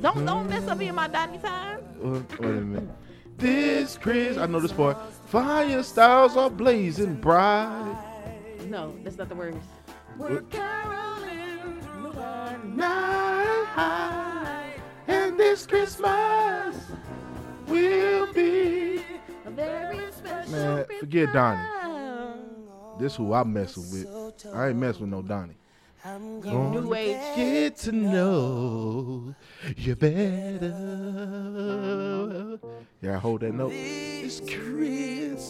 Don't don't mess up me in my Donnie time. Wait a minute. This Chris, I know this part. Fire stars are blazing bright. No, that's not the words. We're caroling Night, and this Christmas will be. a very special Man, forget Donnie. This who I'm messing with. I ain't messing with no Donnie. I'm Gonna New age. Get to know you better. Yeah, I hold that note. It's Christmas.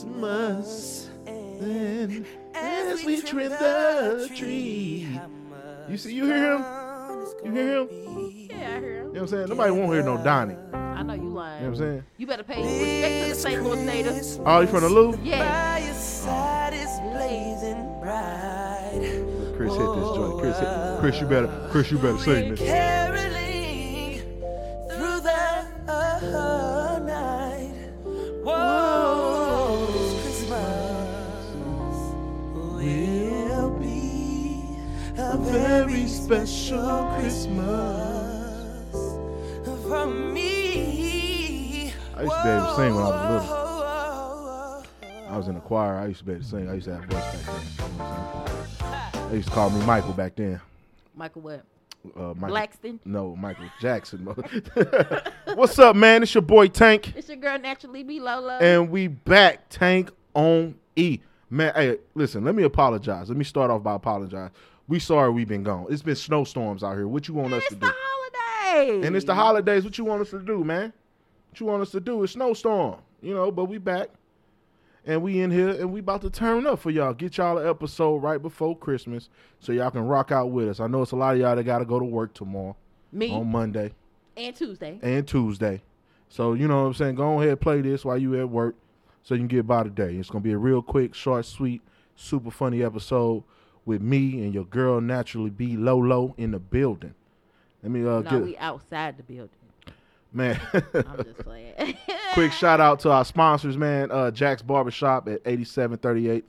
And as we trim the tree. You see, you hear him? You hear him? Yeah, I hear him. what I'm saying? Nobody won't hear no Donnie. You know I know you lying. what I'm saying? You better pay respect to the St. Louis natives. Oh, you from the Lou? Yeah. By your side is blazing bright. Chris hit this joint. Chris hit. Oh, oh, Chris, you better. Chris, you better sing this. Through the uh-huh, night. Whoa, this Christmas will be a very special Christmas for me. I used to be able to sing when I was little. Oh, I was in the choir. I used to be able to sing. I used to have voice back then. You know what I'm saying? They used to call me Michael back then. Michael what? Uh, Michael, Blackston. No, Michael Jackson. What's up, man? It's your boy Tank, It's your girl naturally be Lola. and we back Tank on E. Man, hey, listen. Let me apologize. Let me start off by apologize. We sorry we been gone. It's been snowstorms out here. What you want us to do? it's the do? holiday. And it's the holidays. What you want us to do, man? What you want us to do? It's snowstorm, you know. But we back, and we in here, and we about to turn up for y'all. Get y'all an episode right before Christmas, so y'all can rock out with us. I know it's a lot of y'all that got to go to work tomorrow Me on Monday and Tuesday. and Tuesday. So you know what I'm saying. Go ahead, play this while you at work, so you can get by the day. It's gonna be a real quick, short, sweet, super funny episode with me and your girl naturally be Lolo in the building. Let me uh no, get we outside the building. Man. I'm just playing. Quick shout out to our sponsors, man. Uh, Jack's Barbershop at 8738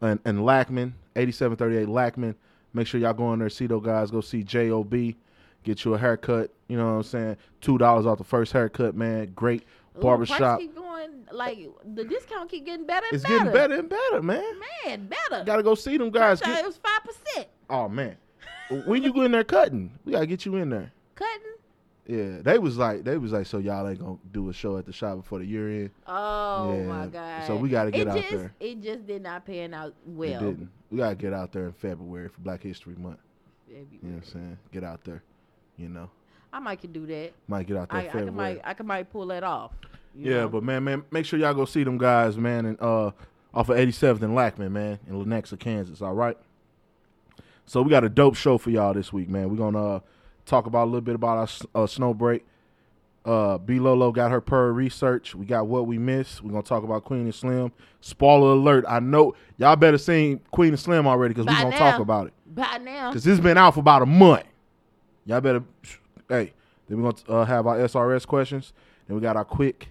and, and Lackman, 8738 Lackman. Make sure y'all go in there, see those guys. Go see J.O.B. Get you a haircut. You know what I'm saying? $2 off the first haircut, man. Great barbershop. price keep going like the discount keep getting better and It's better. getting better and better, man. Man, better. Gotta go see them guys. Get- it was five percent oh, man. when you go in there cutting, we gotta get you in there. cutting. Yeah, they was like, they was like, so y'all ain't gonna do a show at the shop before the year end. Oh Yeah, my god! so we gotta get it out just, there. It just did not pan out It well. didn't. We gotta get out there in February for Black History Month. Maybe. You know what I'm saying? Get out there. You know, I might could do that. might get out there I, in I can February. might I can might pull that off. yeah, know? but man, man, make sure y'all go see them guys, man, and uh, off of 87th and Lackman, man, in Lenexa, Kansas. All right. So we got a dope show for y'all this week, man. We're gonna uh, talk about a little bit about our uh, snow break. Uh, B Lolo got her per research. We got what we missed. We're gonna talk about Queen and Slim. Spoiler alert! I know y'all better seen Queen and Slim already because we're gonna talk about it. by now, Cause this has been out for about a month. Y'all better, hey. Then we're gonna uh, have our SRS questions. Then we got our quick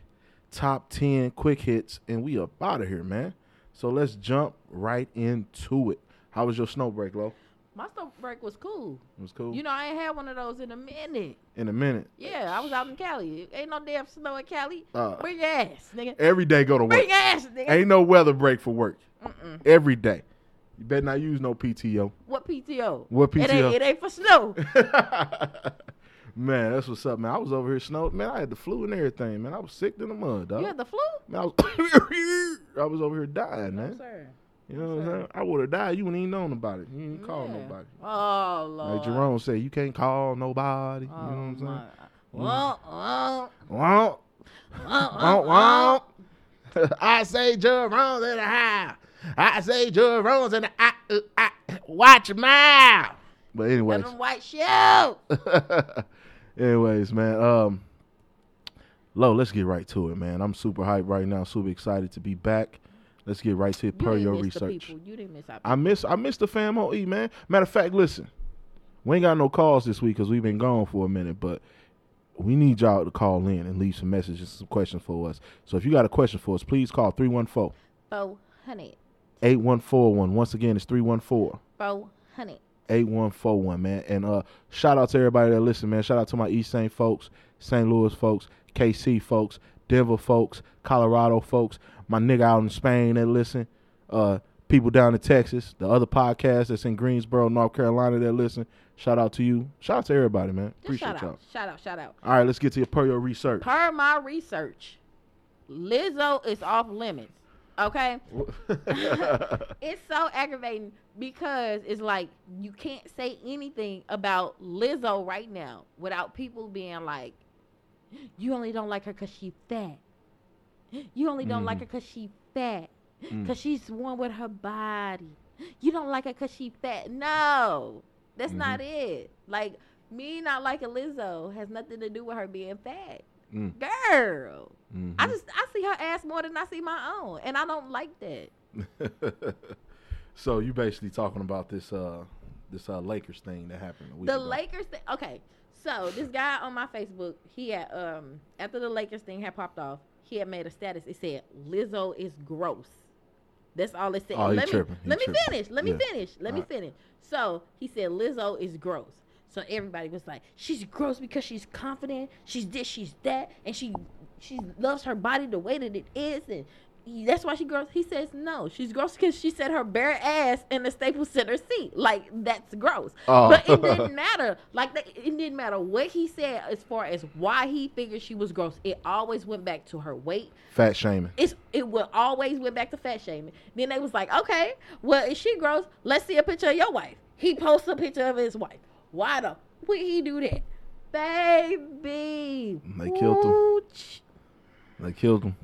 top ten quick hits, and we up out of here, man. So let's jump right into it. How was your snow break, Lo? My snow break was cool. It was cool. You know, I ain't had one of those in a minute. In a minute, Yeah, I was out in Cali. Ain't no damn snow in Cali. Uh, Bring your ass, nigga. every day go to work. Bring your ass, nigga. Ain't no weather break for work. Mm-mm. Every day. You better not use no PTO. What PTO? What It ain't, PTO? it ain't for snow. man, that's what's up, man. I was over here snowed. Man, I had the flu and everything, man. I was sick in the mud, dog. you had the flu? Man, I was, I was over here dying, man. sir. You know what I'm saying? I would have died. You wouldn't even known about it. You didn't call nobody. Oh Lord. Like Jerome said, you can't call nobody. Oh, you know what I'm saying? well, Womp, womp, womp. I say Jerome's in the house. I say Jerome's in the I, uh, I, Watch your mouth. But anyways. Let them white. Anyways, man. Um, Lo, let's get right to it, man. I'm super hyped right now. Super excited to be back. Let's get right to it per you your didn't miss the research. You didn't miss I miss I miss the fam on E, man. Matter of fact, listen, we ain't got no calls this week because we've been gone for a minute. But we need y'all to call in and leave some messages, some questions for us. So if you got a question for us, please call 314 Four hundred. 8141. Once again, it's 314 Four hundred. 8141, man. And uh shout out to everybody that listen, man. Shout out to my East St. folks, St. Louis folks, KC folks, Denver folks, Colorado folks, my nigga out in Spain that listen, uh people down in Texas, the other podcast that's in Greensboro, North Carolina that listen. Shout out to you. Shout out to everybody, man. Just Appreciate shout y'all. out. Shout out. Shout out. All right, let's get to your per your research. Per my research, Lizzo is off limits. Okay. it's so aggravating because it's like you can't say anything about Lizzo right now without people being like, "You only don't like her because she fat. You only don't like Mhm. her because she fat. Mm. Because she's one with her body. You don't like her because she fat. No, that's not it. Like me not liking Lizzo has nothing to do with her being fat. Mm. Girl, Mhm. I just I see her ass more than I see my own, and I don't like that. so you basically talking about this uh this uh Lakers thing that happened The ago. Lakers thing. Okay, so this guy on my Facebook, he had um after the Lakers thing had popped off, he had made a status. It said Lizzo is gross. That's all it said. Oh, let me tripping. He let me tripping. finish. Let me Yeah. finish. Let me Alright. finish. So he said Lizzo is gross. So everybody was like, she's gross because she's confident. She's this, she's that, and she she loves her body the way that it is, and that's why she gross. He says no, she's gross because she said her bare ass in the Staples Center seat. Like that's gross. Oh. But it didn't matter. Like that, it didn't matter what he said as far as why he figured she was gross. It always went back to her weight. Fat shaming. It's it will always went back to fat shaming. Then they was like, okay, well if she gross, let's see a picture of your wife. He posts a picture of his wife. Why the would he do that, baby? They killed him. They killed him.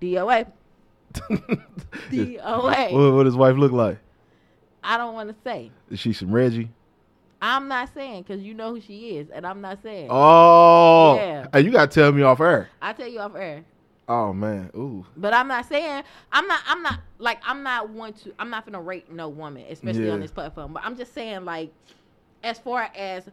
DOA. DOA. what, what his wife look like? I don't want to say. Is she some Reggie? I'm not saying because you know who she is, and I'm not saying. Oh, Yeah. hey, you gotta tell me off air. I tell you off air. Oh man, ooh, But I'm not saying I'm not I'm not like I'm not one to I'm not gonna rate no woman, especially on this platform. But I'm just saying like as far as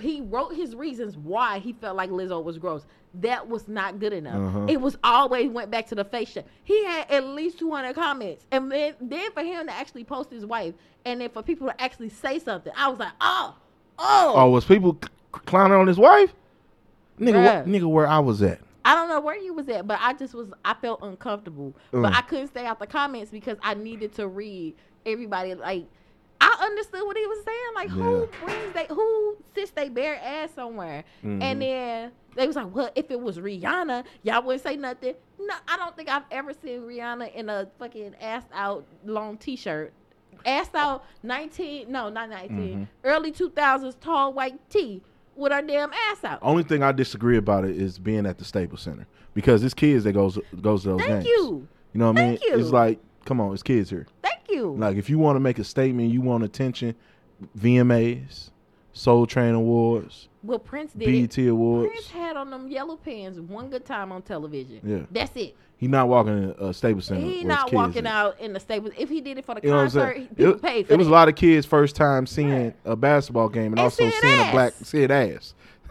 he wrote his reasons why he felt like Lizzo was gross. That was not good enough. Uh-huh. It was always went back to the face shit. He had at least 200 comments, and then then for him to actually post his wife, and then for people to actually say something, I was like, oh, oh, oh, was people c- clowning on his wife? Nigga, what, Bruh. nigga, where I was at? I don't know where you was at, but I just was I felt uncomfortable. Mm. But I couldn't stay out the comments because I needed to read everybody like I understood what he was saying. Like who Yeah. brings they who sits they bare ass somewhere? Mhm. And then they was like, Well, if it was Rihanna, y'all wouldn't say nothing. No, I don't think I've ever seen Rihanna in a fucking ass out long t shirt. Ass out nineteen no, not 19 Mhm. Early two thousands tall white tee with her damn ass out. Only thing I disagree about it is being at the Staples Center because it's kids that goes goes to those Thank games. you. You know what I mean? You. It's like, come on, it's kids here. Thank you. Like if you want to make a statement, you want attention, VMAs, Soul Train Awards, Well, Prince did. it. BET Awards. Prince had on them yellow pants one good time on television. Yeah. That's it. He not walking in a Staples Center. where He not walking at. out in the stable. If he did it for the You know what I'm concert, people It, paid for it was a lot of kids' first time seeing a basketball game and, And also seeing seeing a black seeing ass.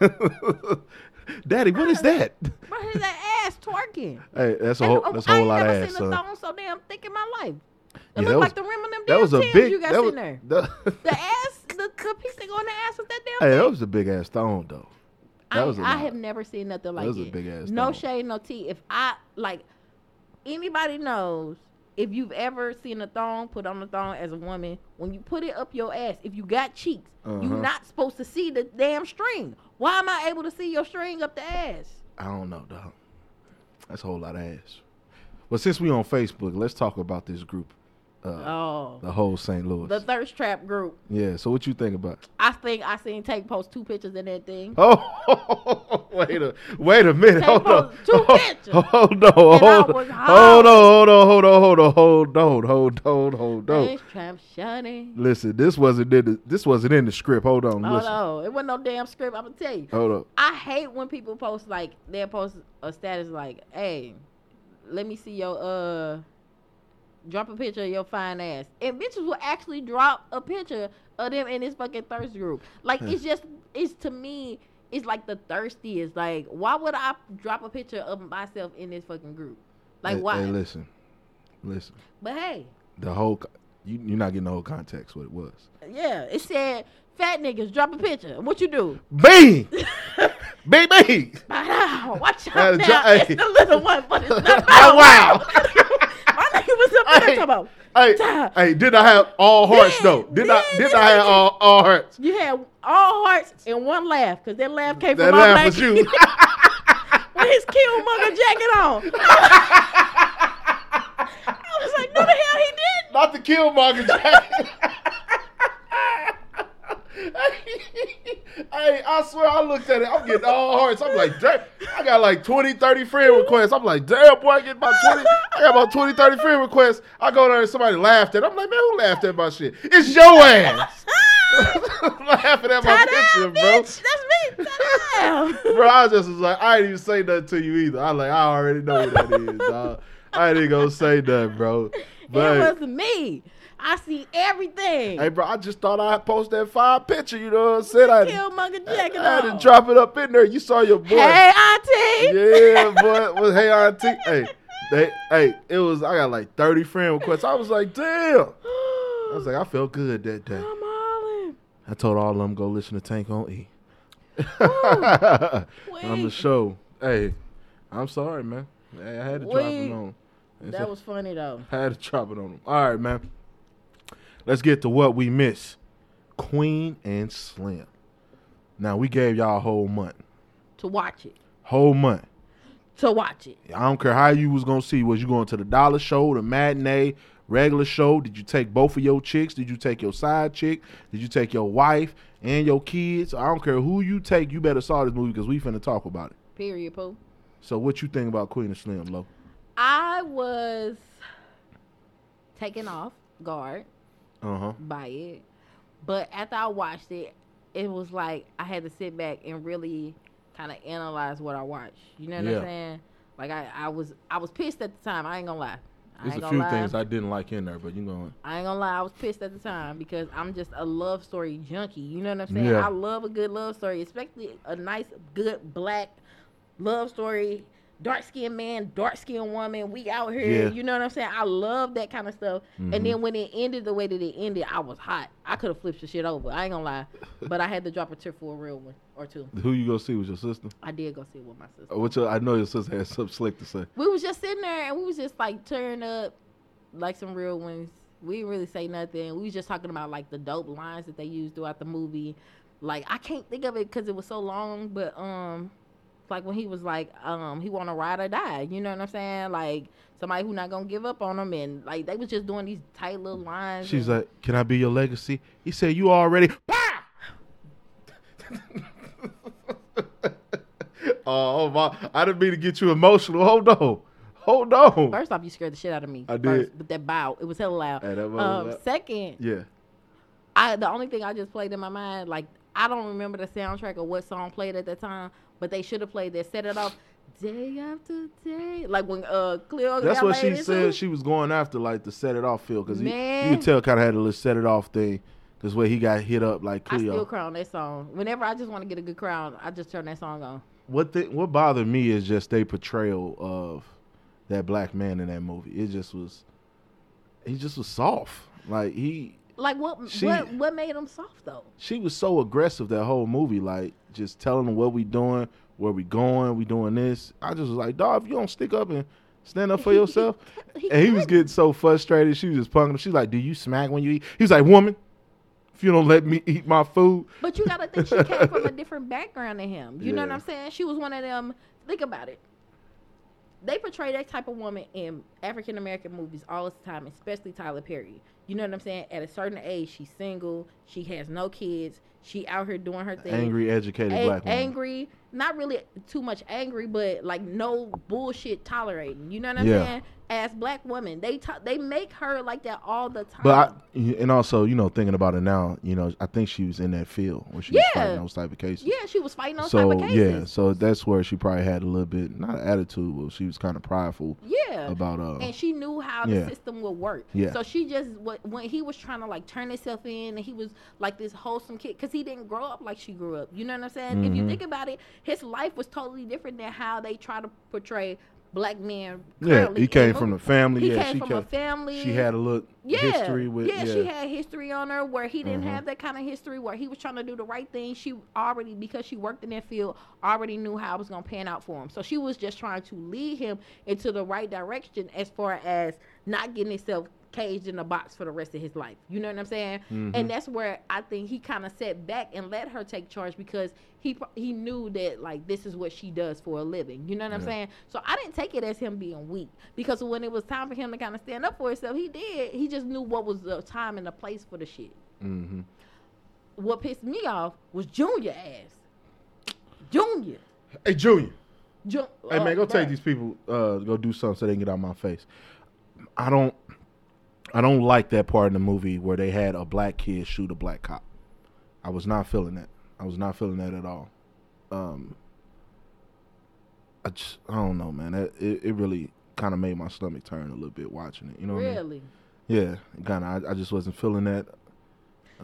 Daddy, what is that? Bro, his ass twerking. hey, that's a whole oh, that's a I whole lot of never ass, seen son. a thong so damn thick in my life. It Yeah, looked like the rim of them That damn was a big. you got that was, sitting there. that- The ass, the, the piece that go in the ass with that damn hey, thing. that was a big ass thong though. That I, was I have never seen nothing like was a it. big-ass No thong. shade, no tea. If I like anybody knows if you've ever seen a thong put on a thong as a woman, when you put it up your ass, if you got cheeks, Uh-huh. you're not supposed to see the damn string. Why am I able to see your string up the ass? I don't know, dog. That's a whole lot of ass. But since we on Facebook, let's talk about this group, uh, Oh, the whole St. Louis. the thirst trap group. yeah. So what you think about? it? I think I seen Take post two pictures in that thing. Oh, wait a wait a minute. They Hold on. two pictures. Hold on. Hold on. Hold on. Hold on. Hold on. Hold on. Hold on. Hold on. Hold on. Thirst trap shunning. Listen, this wasn't in the this wasn't in the script. Hold on. Listen. no, it wasn't no damn script. I'm gonna tell you. Hold up. I hate when people post like they post a status like, "Hey, let me see your uh, drop a picture of your fine ass," and bitches will actually drop a picture of them in this fucking thirst group. Like Hmm. it's just it's to me, it's like the thirstiest. Like, why would I drop a picture of myself in this fucking group? Like, Hey- why? Hey, listen, listen. but hey, The whole you you're not getting the whole context what it was. yeah, it said fat niggas drop a picture. What you do? Bing, bing, bing. Wow, watch out now. hey. It's the little one, but it's not Oh, wow. My nigga was up there Hey, talking about. hey, hey, did I have all hearts Then- though? Did I did this I have all, all hearts? You had all hearts and one laugh, cause that laugh came That from my laugh black was you. with his Killmonger jacket on. I was like, no, the hell he did. Not the Killmonger jacket. hey, I swear I looked at it. I'm getting all hearts. I'm like, damn. I got like 20, 30 friend requests. I'm like, damn, boy, I get about 20. I got about 20, 30 friend requests. I go there and somebody laughed at it. I'm like, man, who laughed at my shit? It's your ass. Laughing at my picture, bro. bitch. That's me. Bro, I just was like, I didn't even say nothing to you either. I like, I already know who that is, dog. I ain't even gonna say nothing, bro. But it was me. I see everything. hey, bro, I just thought I'd post that five picture. You know what I'm saying? I, Killmonger I jacket had to drop it up in there. You saw your boy. Hey, auntie. Yeah, boy. Was hey auntie? Hey, they, hey, it was. I got like 30 friend requests. I was like, damn. I was like, I felt good that day. I'm hollering. I told all of them go listen to Tank on E. Oh, on the show. Hey, I'm sorry, man. Hey, I had to drop it on. That was funny though. I had to drop it on them. All right, man. Let's get to what we miss. Queen and Slim. Now we gave y'all a whole month. To watch it. Whole month. To watch it. I don't care how you was gonna see. Was you going to the dollar show, the matinee, regular show? Did you take both of your chicks? Did you take your side chick? Did you take your wife and your kids? I don't care who you take. You better saw this movie because we finna talk about it. Period, Pooh. So what you think about Queen and Slim, Lo? I was taken off guard Uh huh. by it. But after I watched it, it was like I had to sit back and really kind of analyze what I watched. You know what Yeah. I'm saying? Like I, I was I was pissed at the time. I ain't gonna lie. I There's a few lie. things I didn't like in there, but you going I ain't gonna lie, I was pissed at the time because I'm just a love story junkie. You know what I'm saying? Yeah. I love a good love story, especially a nice, good black love story. Dark skinned man, dark skinned woman, we out here. Yeah. You know what I'm saying? I love that kind of stuff. Mhm. And then when it ended the way that it ended, I was hot. I could have flipped the shit over. I ain't gonna lie. but I had to drop a tear for a real one or two. Who you go see with your sister? I did go see it with my sister. What your, I know your sister had something slick to say. we was just sitting there and we was just like tearing up like some real ones. We didn't really say nothing. We was just talking about like the dope lines that they used throughout the movie. Like I can't think of it because it was so long, but um, like when he was like um he want to ride or die. You know what I'm saying? Like somebody who not gonna give up on him, and like they was just doing these tight little lines. She's and- like, "Can I be your legacy?" He said, "You already." oh my! I didn't mean to get you emotional. Hold on, hold on. First off, you scared the shit out of me. I first, did. But that bow, it was hella loud. Hey, um, loud. second, Yeah, I the only thing I just played in my mind, like I don't remember the soundtrack or what song played at that time, but they should have played that set it off day after day. Like when uh Cleo that's what she said. She was going after like the set it off feel because you could tell kind of had a little set it off thing because where he got hit up like I still Cleo. cry on that song. Whenever I just want to get a good crowd, I just turn that song on. What the, what bothered me is just their portrayal of that black man in that movie. It just was, he just was soft. Like he Like what She- what what made him soft though? she was so aggressive that whole movie, like just telling them what we doing, where we going, we doing this. I just was like, dog, if you don't stick up and stand up for He- he yourself. kept- he and he was getting so frustrated. She was just punking him. She's like, do you smack when you eat? He was like, woman, if you don't let me eat my food. But you gotta think she came from a different background than him. You know what I'm saying? She was one of them. Think about it. They portray that type of woman in African American movies all the time, especially Tyler Perry. You know what I'm saying? At a certain age, she's single. She has no kids. She out here doing her thing. Angry, educated A- black woman. angry. Not really too much angry, but like no bullshit tolerating. You know what I'm Yeah. saying? As black women, they to- they make her like that all the time. But I, and also, you know, thinking about it now, you know, I think she was in that field when she was fighting those type of cases. yeah, she was fighting those so type of cases. yeah, so that's where she probably had a little bit not attitude, but she was kind of prideful yeah. about uh. and she knew how yeah. the system would work. Yeah. So she just what when he was trying to like turn himself in, and he was like this wholesome kid because he didn't grow up like she grew up. You know what I'm saying? If you Mhm. think about it, his life was totally different than how they try to portray black men. yeah, he came from the family. He yeah, came she from came, a family. She had a look yeah, history with yeah, yeah. she had history on her where he didn't Mhm. have that kind of history where he was trying to do the right thing. She already because she worked in that field already knew how it was gonna pan out for him. So she was just trying to lead him into the right direction as far as not getting himself caged in a box for the rest of his life. You know what I'm saying? Mhm. And that's where I think he kind of sat back and let her take charge because he he knew that like this is what she does for a living. You know what I'm saying? So I didn't take it as him being weak because when it was time for him to kind of stand up for himself, he did. He just knew what was the time and the place for the shit. hmm What pissed me off was Junior ass. Junior. Hey, Junior. Ju- Hey uh, man, go bruh. take these people. Uh, go do something so they can get out of my face. I don't. I don't like that part in the movie where they had a black kid shoot a black cop. I was not feeling that. I was not feeling that at all. Um. I just, I don't know, man. That, it it really kind of made my stomach turn a little bit watching it. You know what I mean? Really? Yeah, kind of. I, I just wasn't feeling that.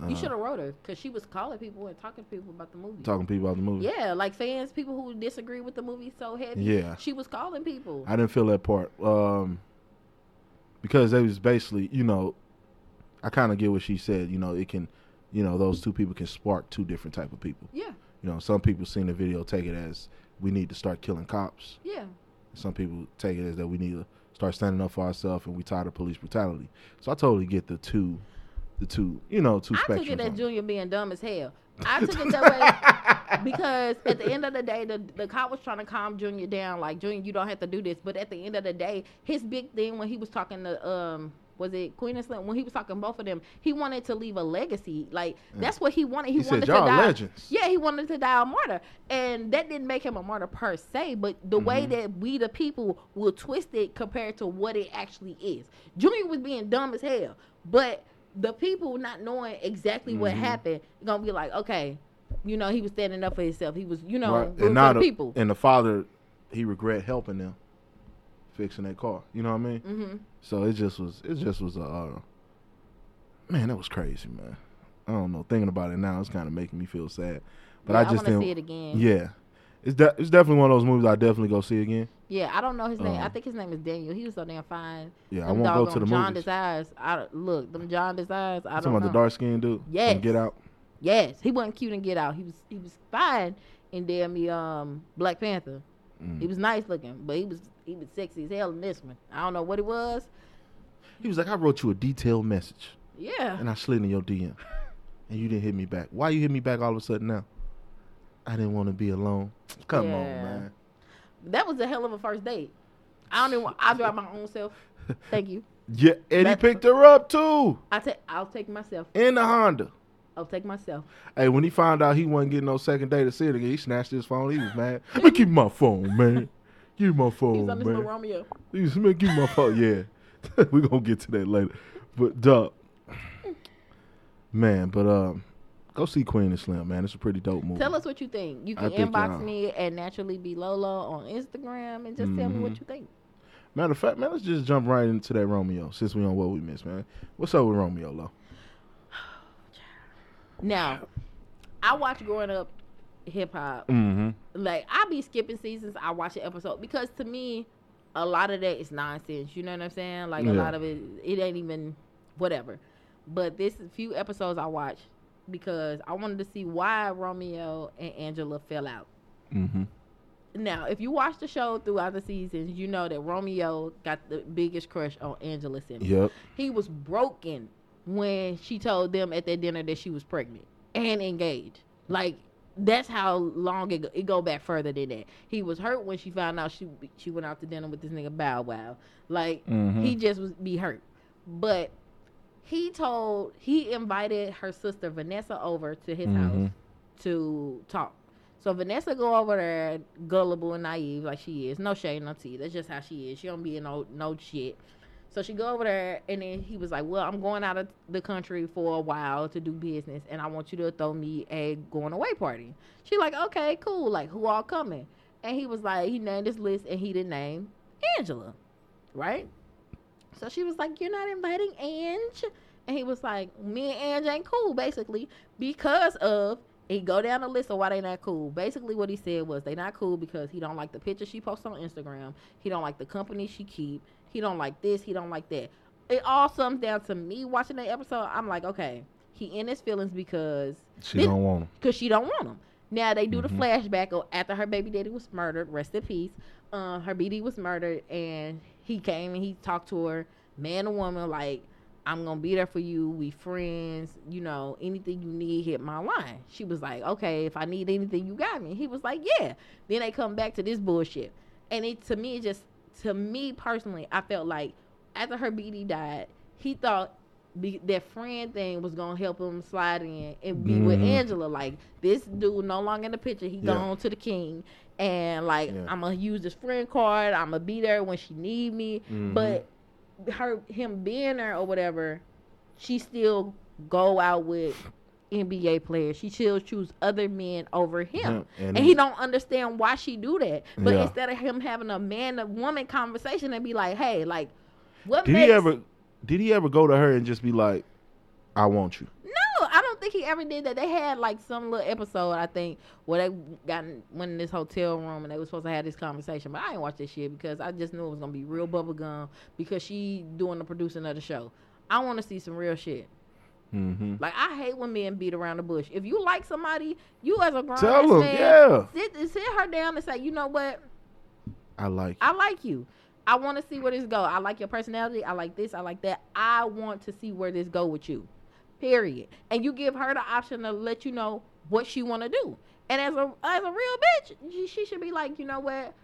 you Uh, should have wrote her because she was calling people and talking to people about the movie. talking to people about the movie. Yeah, like fans, people who disagree with the movie so heavy. Yeah. She was calling people. I didn't feel that part um, because they was basically, you know, I kind of get what she said. You know, it can, you know, those two people can spark two different type of people. yeah, You know, some people seen the video take it as we need to start killing cops. yeah. Some people take it as that we need to start standing up for ourselves and we tired of police brutality. So I totally get the two, the two, you know, two I took it as Junior being dumb as hell. I took it that way because at the end of the day, the, the cop was trying to calm Junior down, like Junior, you don't have to do this. But at the end of the day, his big thing when he was talking to um. Was it Queen and Slim? When he was talking both of them, he wanted to leave a legacy. Like that's what he wanted. He, He said, wanted to "Y'all die. legends." Yeah, he wanted to die a martyr, and that didn't make him a martyr per se. But the way Mm-hmm. that we, the people, will twist it compared to what it actually is. Junior was being dumb as hell, but the people not knowing exactly what Mhm. happened gonna be like, okay, you know, he was standing up for himself. He was, you know, Right. And the the, people. and the father, he regret helping them fixing that car. You know what I mean? hmm So it just was. It just was a. Uh, man, that was crazy, man. I don't know. Thinking about it now, it's kind of making me feel sad. But Yeah, I I just wanna didn't. see it again. Yeah, it's de- it's definitely one of those movies I definitely go see again. Yeah, I don't know his name. I Um, think his name is Daniel. He was so damn fine. Yeah, I Them won't go to the John movies. Desires. I don't- look, them John Desires. I don't about know. the dark skinned dude. Yeah. Get Out. Yes, he wasn't cute and Get Out. He was he was fine in damn me um Black Panther. Mm. He was nice looking, but he was he was sexy as hell in this one. I don't know what it was. He was like, I wrote you a detailed message, Yeah, and I slid in your DM, and you didn't hit me back. Why you hit me back all of a sudden now? I didn't want to be alone. Come on, man. that was a hell of a first date. I don't even. want- I drive my own self. Thank you. Yeah, Eddie That- picked her up too I take. I'll take myself. in the Honda. I'll take myself. Hey, when he found out he wasn't getting no second date to see it again, he snatched his phone. He was mad. Let me give my phone, man. Give my phone, was on man. Romeo. He was man, give my phone. Yeah, we gonna get to that later. But duh, man. But um, go see Queen and Slim, man. It's a pretty dope movie. Tell us what you think. You can think inbox y'all- me at naturally be Lola on Instagram and just tell me what Mhm. you think. Matter of fact, man, let's just jump right into that Romeo since we on what we missed, man. What's up with Romeo, Lo? Now, I watched growing up hip hop. Mm-hmm. Like I be skipping seasons. I watch an episode because to me, a lot of that is nonsense. You know what I'm saying? Like a lot of it, it ain't even whatever. But this few episodes I watched because I wanted to see why Romeo and Angela fell out. Mm-hmm. Now, if you watch the show throughout the seasons, you know that Romeo got the biggest crush on Angela Simmons. Yep. He was broken when she told them at that dinner that she was pregnant and engaged. Like that's how long it go, it go back further than that. He was hurt when she found out she she went out to dinner with this nigga Bow Wow. Like Mhm. he just was be hurt. But he told he invited her sister Vanessa over to his Mhm. house to talk. So Vanessa go over there, gullible and naive like she is. No shade, no tea. That's just how she is. She don't be in no no shit. So she go over there, and then he was like, "Well, I'm going out of the country for a while to do business, and I want you to throw me a going away party." She like, "Okay, cool. Like, who all coming?" And he was like, he named his list, and he didn't name Angela, right? So she was like, "You're not inviting Ange," and he was like, "Me and Ange ain't cool, basically, because of." He go down the list of why they not cool. Basically, what he said was they not cool because he don't like the picture she posts on Instagram. He don't like the company she keep. He don't like this. He don't like that. It all sums down to me watching the episode. I'm like, okay, he in his feelings because She This- don't want him. because she don't want him. Now they do Mhm. the flashback of after her baby daddy was murdered. Rest in peace. Uh, her BD was murdered, and he came and he talked to her, man or woman, like I'm gonna be there for you. We friends. You know, anything you need, hit my line. She was like, okay, if I need anything, you got me. He was like, yeah. Then they come back to this bullshit, and it to me it just to me personally, I felt like after her BD died, he thought be, that friend thing was gonna help him slide in and be with Mhm. Angela. Like this dude no longer in the picture. He Yeah. gone to the king, and like Yeah. I'm gonna use this friend card. I'm gonna be there when she need me. Mhm. But her him being there or whatever, she still go out with NBA player. She still choose other men over him. Yeah, and And, he- he don't understand why she do that. But Yeah. instead of him having a man to woman conversation and be like, hey, like, what Did makes he ever? Did he ever go to her and just be like, "I want you"? No, I don't think he ever did that. They had like some little episode, I think, where they got in, went in this hotel room and they were supposed to have this conversation. But I didn't watch this shit because I just knew it was gonna be real bubblegum because she doing the producing of the show. I want to see some real shit. Mm-hmm. Like I hate when men beat around the bush. If you like somebody, you as a grown Tell him, man, yeah. sit sit her down and say, you know what, I like. I like you. I want to see where this go. I like your personality. I like this. I like that. I want to see where this go with you. Period. And you give her the option to let you know what she want to do. And as a as a real bitch, she, she should be like, you know what?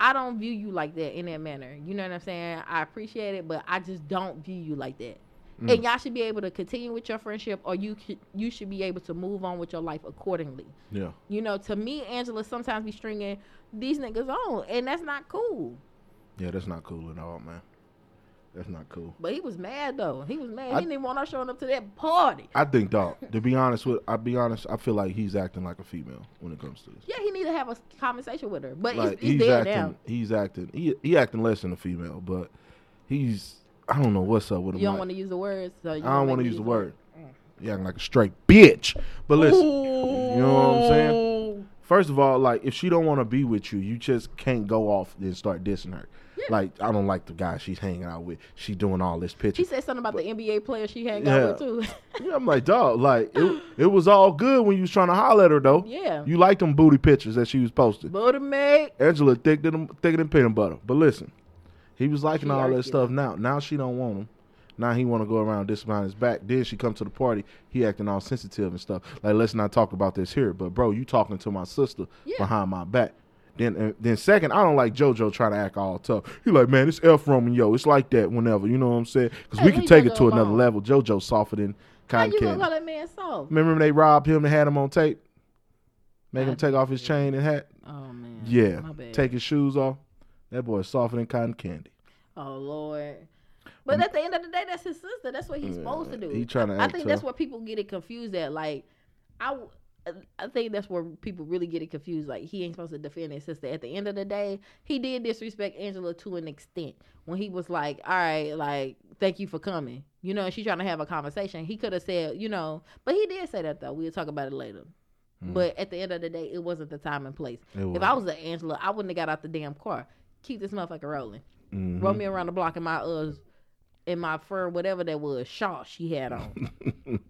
I don't view you like that in that manner. You know what I'm saying? I appreciate it, but I just don't view you like that. Mm. And y'all should be able to continue with your friendship, or you could, you should be able to move on with your life accordingly. yeah. You know, to me, Angela sometimes be stringing these niggas on, and that's not cool. Yeah, that's not cool at all, man. That's not cool. But he was mad though. He was mad. I- he didn't want her showing up to that party. I think, dog. To be honest with, I'll be honest. I feel like he's acting like a female when it comes to this. Yeah, he need to have a conversation with her. But like it's he's dead acting, now. he's acting, he he acting less than a female, but he's I don't know what's up with him. You don't like- want to use the words. So you I don't want to use the word. He acting like a straight bitch. But listen, you know what I'm saying? First of all, like if she don't want to be with you, you just can't go off and start dissing her. Like I don't like the guy she's hanging out with. She doing all this picture. She said something about the NBA player she hang Yeah. out with too. Yeah, I'm like, dog, like it, it was all good when you was trying to holler at her though. yeah. You liked them booty pictures that she was posting. Butter mate. Angela thicker than thicker than peanut butter. But listen, he was liking She all that stuff. Now, now she don't want him. Now he want to go around this behind his back. Then she come to the party. He acting all sensitive and stuff. Like let's not talk about this here. But bro, you talking to my sister Yeah. behind my back. Then, uh, then second, I don't like JoJo trying to act all tough. He like, man, it's F Romeo. It's like that whenever. You know what I'm saying? Because we can take it to another level. JoJo softer than How cotton you gonna call that man soft? Remember when they robbed him and had him on tape? Make him take off his chain and hat. Oh man. Yeah, take his shoes off. That boy is softer than cotton candy. Oh Lord. But at the end of the day, that's his sister. That's what he's supposed to do. He tryna I act think that's tough. where people get it confused at. Like, I, I think that's where people really get it confused. Like, he ain't supposed to defend his sister. At the end of the day, he did disrespect Angela to an extent when he was like, "All right, like, thank you for coming." You know, she's trying to have a conversation. He could have said, you know, but he did say that though. We'll talk about it later. Hmm. But at the end of the day, it wasn't the time and place. If I was an Angela, I wouldn't have got out the damn car. Keep this motherfucker rolling. Mhm. Roll me around the block in my uh in my fur, whatever that was, shawl she had on.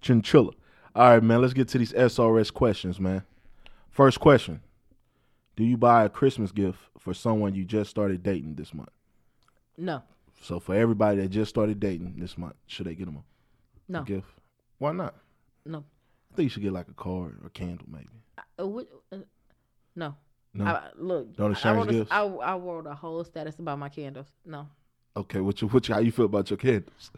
Chinchilla. All right, man. Let's get to these SRS questions, man. First question: Do you buy a Christmas gift for someone you just started dating this month? no, So for everybody that just started dating this month, should they get them a, no, a gift? Why not? no. I think you should get like a card or a candle, maybe. Uh, uh, no. No. I, look, Don't I exchange wrote, a, gifts? I, I wrote a whole status about my candles. No, Okay, what you what you, how you feel about your candles?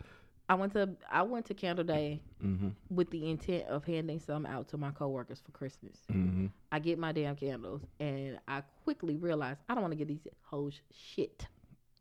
I went to I went to Candle Day Mm-hmm. with the intent of handing some out to my coworkers for Christmas. Mm-hmm. I get my damn candles, and I quickly realized I don't want to get these hoes shit.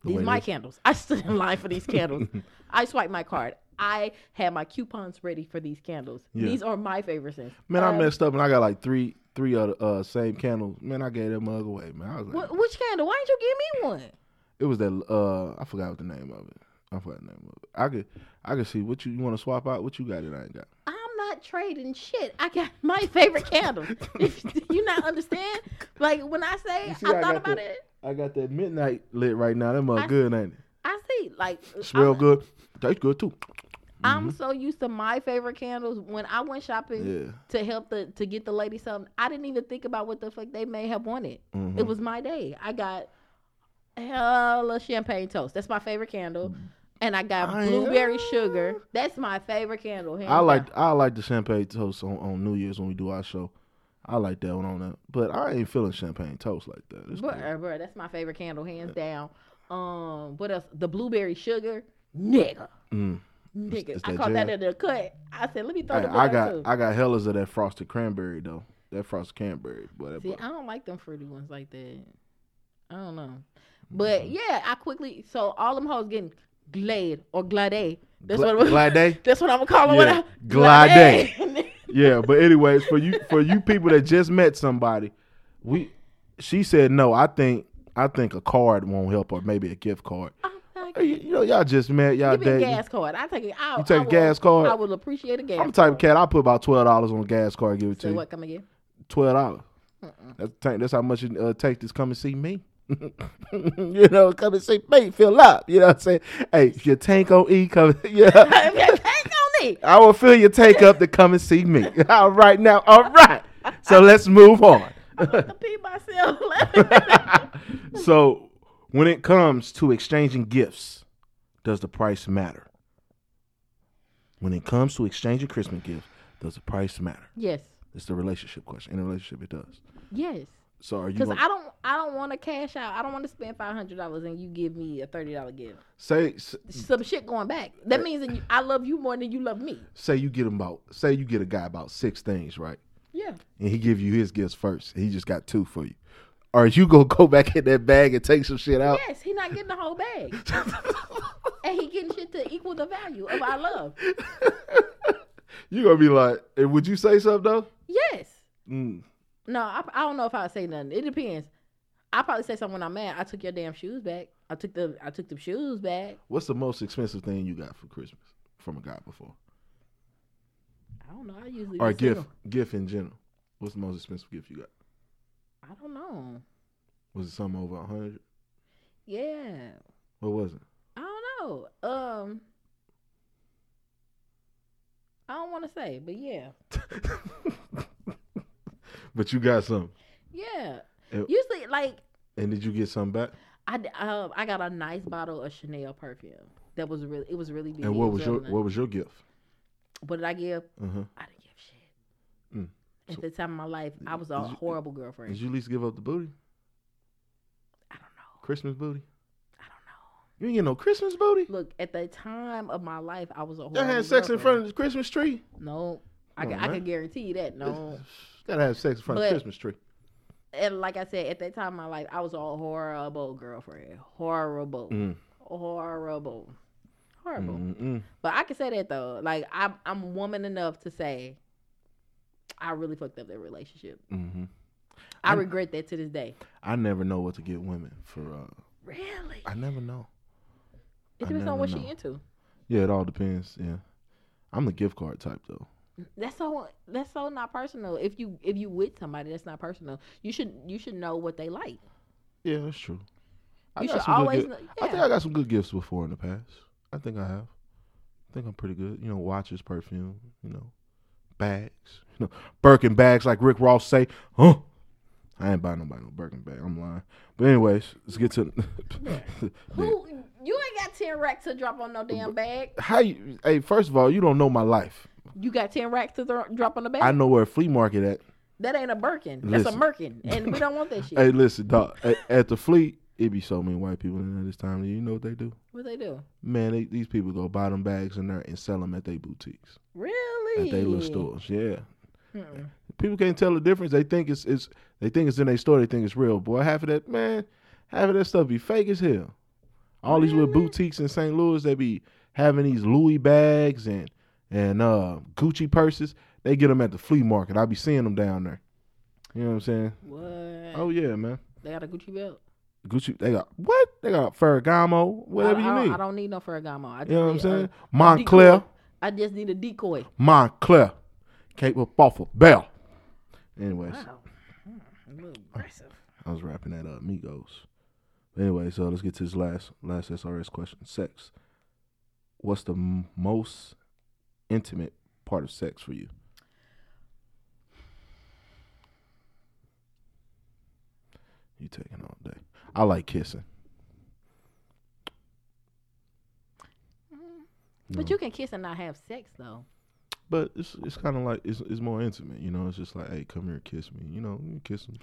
The These my candles. I stood in line for these candles. I swiped my card. I had my coupons ready for these candles. Yeah. These are my favorite scents. Man, I Um, messed up and I got like three three other uh same candles. Man, I gave that mug away, man. I was like, wh- which candle? Why didn't you give me one? it was that uh I forgot what the name of it. I forgot the name of it. I could I could see what you you want to swap out. What you got that I ain't got. I'm not trading shit. I got my favorite candle. You not understand? Like when I say see, I, I thought about it, I got that midnight lit right now. That mug I- good, ain't it? I see. Like Smell I'm, good. Taste good too. I'm so used to my favorite candles. When I went shopping Yeah. to help the to get the lady something, I didn't even think about what the fuck they may have wanted. It was my day. I got hella champagne toast. That's my favorite candle. And I got I- blueberry sugar. That's my favorite candle. I like down. I like the champagne toast on, on New Year's when we do our show. I like that one on that. But I ain't feeling champagne toast like that. It's cool. Bruh, bruh, that's my favorite candle, hands down. Um, what else? The blueberry sugar, nigga, Mm. Nigga. I caught that in the cut. I said, let me throw Hey, the I got too. I got hellas of that frosted cranberry though. That frosted cranberry. That See, I don't like them fruity ones like that. I don't know, but Mm-hmm. yeah, I quickly. So all them hoes getting glade or glade. That's Gla- what. Glade? That's what I'm gonna call it. Yeah, glade. Glade. Yeah, but anyways, for you for you people that just met somebody, we she said no. I think I think a card won't help, or maybe a gift card. Hey, You, know, y'all just met. Y'all Give me a gas card. I take it. I, You take I a will- gas card? I will appreciate a gas. I'm the type of cat. I put about twelve dollars on a gas card. and Give it to Say you. what? Come again? Twelve dollars. That's that's how much it uh, take to come and see me. you know, come and see me. Fill up. You know what I'm saying? Hey, if your tank on E, come. Yeah. Take on it. I will fill your tank up to come and see me. All right now. All right. So let's move on. to pee myself. so when it comes to exchanging gifts, does the price matter? When it comes to exchanging Christmas gifts, does the price matter? yes, It's the relationship question. In a relationship, it does. yes. So are you Because I don't, I don't want to cash out. I don't want to spend five hundred dollars and you give me a thirty dollar gift. say s- Some shit going back. That means that you, I love you more than you love me. say you get him about say you get a guy about six things right, Yeah. and he give you his gifts first. He just got two for you. Or you gonna go back in that bag and take some shit out? Yes, he not getting the whole bag, and he getting shit to equal the value of our love. You gonna be like, "Eh, would you say something though? Yes. Mm. No, I, I don't know if I say nothing. It depends. I probably say something when I'm mad. I took your damn shoes back. I took the I took the shoes back. What's the most expensive thing you got for Christmas from a guy before? I don't know. I usually Or gift, single. gift in general. What's the most expensive gift you got? I don't know. Was it something over a hundred? Yeah. What was it? I don't know. Um, I don't want to say, but yeah, but you got some. yeah. Usually, like And did you get some back? I um, I got a nice bottle of Chanel perfume that was really it was really big. And what was your nice. what was your gift? What did I give? Uh huh. I didn't give shit. At the time of my life, I was a you- horrible girlfriend. Did you at least give up the booty? I don't know. Christmas booty? I don't know. You ain't get no Christmas booty? Look, at the time of my life, I was a horrible. Y'all had sex in front of the Christmas tree? No, I can, I can guarantee you that. No, Gotta have sex in front of the Christmas tree. and like I said, at that time of my life, I was a horrible girlfriend. Horrible, Mm. horrible, horrible. Mm-mm. But I can say that though. Like I'm, I'm woman enough to say, I really fucked up that relationship. Mm-hmm. I I'm- regret that to this day. I never know what to get women for. uh Really? I never know. It depends on what know. she into. Yeah, it all depends. Yeah, I'm the gift card type though. That's so that's so not personal. If you if you with somebody, that's not personal. You should you should know what they like. Yeah, that's true. I You should always know. I think. I got some good gifts before in the past. I think I have. I think I'm pretty good. You know, watches, perfume. You know, bags. You know, Birkin bags, like Rick Ross say. Huh? I ain't buying nobody no Birkin bag. I'm lying. But anyways, let's get to. Who you ain't got ten racks to drop on no damn bag. How you? Hey, first of all, you don't know my life. You got ten racks to drop on the bag. I know where a flea market at. That ain't a Birkin. That's a Merkin, and we don't want that shit. Hey, listen, dog. At, at the fleet, it be so many white people in there this time. You know what they do? What they do? Man, they, these people go buy them bags in there and sell them at their boutiques, Really? at their little stores. Yeah, Mm-mm. people can't tell the difference. They think it's it's they think it's in their store. They think it's real. Boy, half of that man, half of that stuff be fake as hell. All these little boutiques in St. Louis, they be having these Louis bags and and uh, Gucci purses. They get them at the flea market. I be seeing them down there. You know what I'm saying? What? Oh yeah, man. They got a Gucci belt. Gucci, they got what? They got Ferragamo, whatever I, you need. I don't need no Ferragamo. I just you know what I'm saying? uh, Moncler, decoy. I just need a decoy. Moncler, Cape off of Bell. Anyways, Wow. Mm, aggressive. I was wrapping that up, Migos. Anyway, so let's get to this last last SRS question. Sex. What's the m- most intimate part of sex for you? You taking all day. I like kissing. Mm. But No. you can kiss and not have sex though. But it's it's kind of like it's it's more intimate, you know. It's just like, hey, come here, kiss me, you know. You kiss them,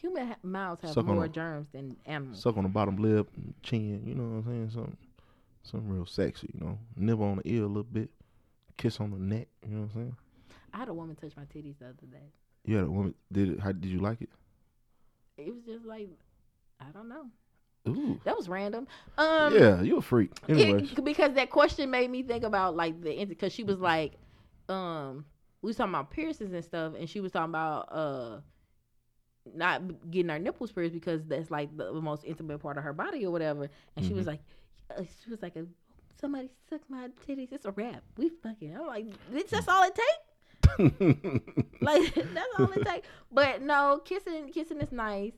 Human ha- mouths have Suck more a- germs than animals. suck on the bottom lip, chin, you know what I'm saying? Something, something real sexy, you know. Nibble on the ear a little bit, kiss on the neck, you know what I'm saying? I had a woman touch my titties the other day. You had a woman. Did it? How did you like it? It was just like, I don't know. Ooh, That was random. Um, yeah, you a freak. it- because that question made me think about like the because she was like, um, we was talking about piercings and stuff, and she was talking about uh, not getting our nipples pierced because that's like the most intimate part of her body or whatever. And she Mm-hmm. was like, uh, she was like, somebody suck my titties. It's a wrap. We fucking. I'm like, this that's all it take. like that's all it takes. But no, kissing kissing is nice.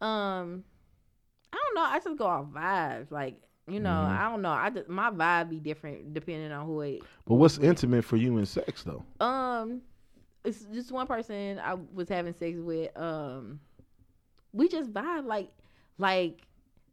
Um, I don't know. I just go off vibes. Like you know, Mhm. I don't know. I just my vibe be different depending on who it. but what's intimate for you in sex though? Um, it's just one person I was having sex with. Um, we just vibe like like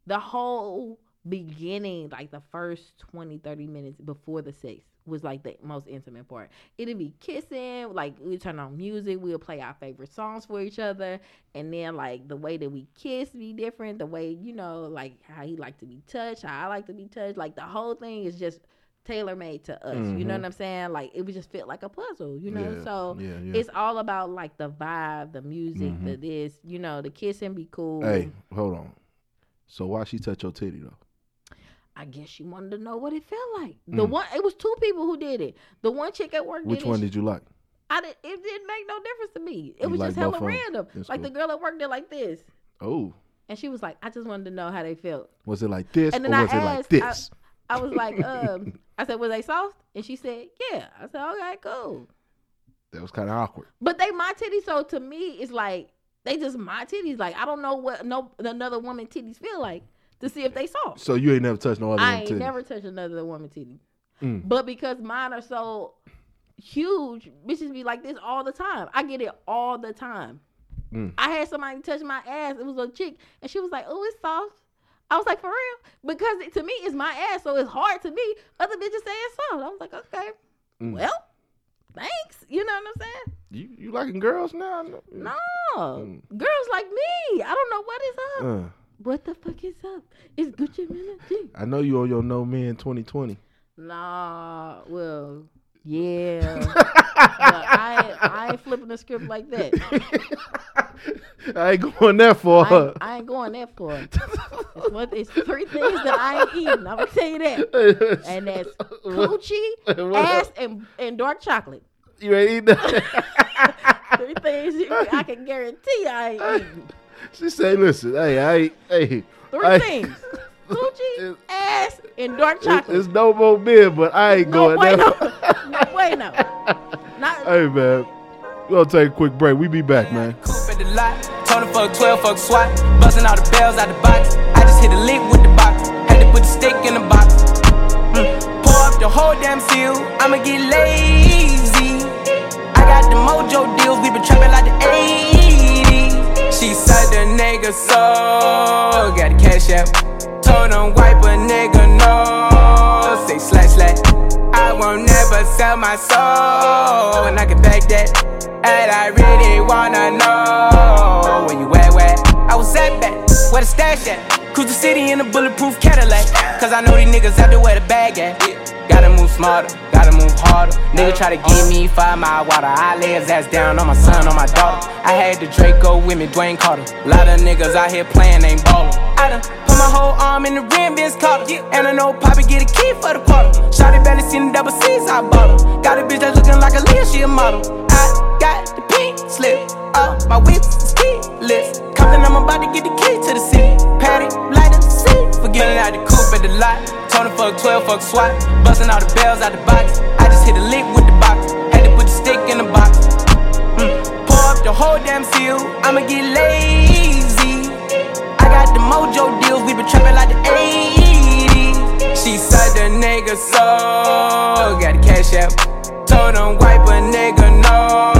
the whole beginning, like the first 20, 30 minutes before the sex was like the most intimate part. It'd be kissing, like we turn on music, we'll play our favorite songs for each other, and then like the way that we kiss be different, the way, you know, like how he like to be touched, how I like to be touched. Like the whole thing is just tailor made to us. You know Mhm. what I'm saying? Like it would just fit like a puzzle, you know? yeah, So yeah, yeah. it's all about like the vibe, the music, Mhm. the this, you know, the kissing be cool. Hey, hold on. So why she touch your titty though? I guess she wanted to know what it felt like. The Mm. one, it was two people who did it. The one chick at work Which one it. did you like? I did. It didn't make no difference to me. It You was like just hella random. That's like cool. the girl at work did like this, Oh, and she was like, "I just wanted to know how they felt." was it like this And or then I was it like asked, I- this? I was like, um, I said, "Was they soft?" And she said, "Yeah." I said, "Okay, cool." that was kind of awkward. But they my titties, so to me, it's like they just my titties. Like I don't know what no another woman titties feel like to see if they soft. So you ain't never touched no other I ain't titty. never touched another woman titty. Mm. But because mine are so huge, bitches be like this all the time. I get it all the time. Mm. I had somebody touch my ass. It was a chick, and she was like, "Oh, it's soft." I was like, "For real?" Because it, to me, it's my ass, so it's hard to me. Other bitches say it's soft. I was like, "Okay, Mm. well, thanks." You know what I'm saying? You you liking girls now? No, Mm. girls like me. I don't know what is up. Uh, what the fuck is up? It's Gucci Mane G. I know you on your no man 2020. Nah, well, yeah. but I, I ain't flipping the script like that. I ain't going that I far. ain't, I ain't going that far. It's, what, it's three things that I ain't eating. I'm gonna tell you that. And that's coochie, ass, and, and dark chocolate. you ain't eating that. Three things you, I can guarantee I ain't eating. She say, listen, hey, I ain't, hey. Three I- things: coochie, It- ass, and dark It's, chocolate. it's no more beer, but I ain't no going bueno. that no bueno. Not, Hey, man. We're going to take a quick break. We be back, man. Coupe at the lot. Told him fuck 12, fuck SWAT. Busting all the bells out the box. I just hit a lick with the box. Had to put the stick in the box. Mm. Pour up the whole damn seal. I'ma get lazy. I got the mojo deals. We been trapping like the 80s. She said the nigga so. Got the cash out. Told him wipe a nigga no. Say slash slash. I won't never sell my soul. And I can back that. And I really wanna know where you at, where I was at back. Where the stash at? Cruise the city in a bulletproof Cadillac. Cause I know these niggas out there where the bag at. Gotta move smarter, gotta move harder. Nigga try to give me five mile water. I lay his ass down on my son, on my daughter. I had the Draco with me, Dwayne Carter. Lot of niggas out here playing, ain't ballin'. I done put my whole arm in the rim, Vince Carter. And I know Poppy get a key for the quarter. Shotty barely seen the double C's, I bought her. Got a bitch that's looking like a Leah, she a model. I got the pink slip, uh, my whip is keyless. Compton, I'm about to get the key to the city. Patty, light up the seat. Forgetting out the coupe at the lot. Tony fuck 12, fuck SWAT. Busting all the bells out the box. I just hit a lick with the box. Had to put the stick in the box. Mm. Pour up the whole damn seal. I'ma get lazy. I got the mojo deals. We been trapping like the 80s. She said the nigga so. Got the cash app. Told him wipe a nigga no.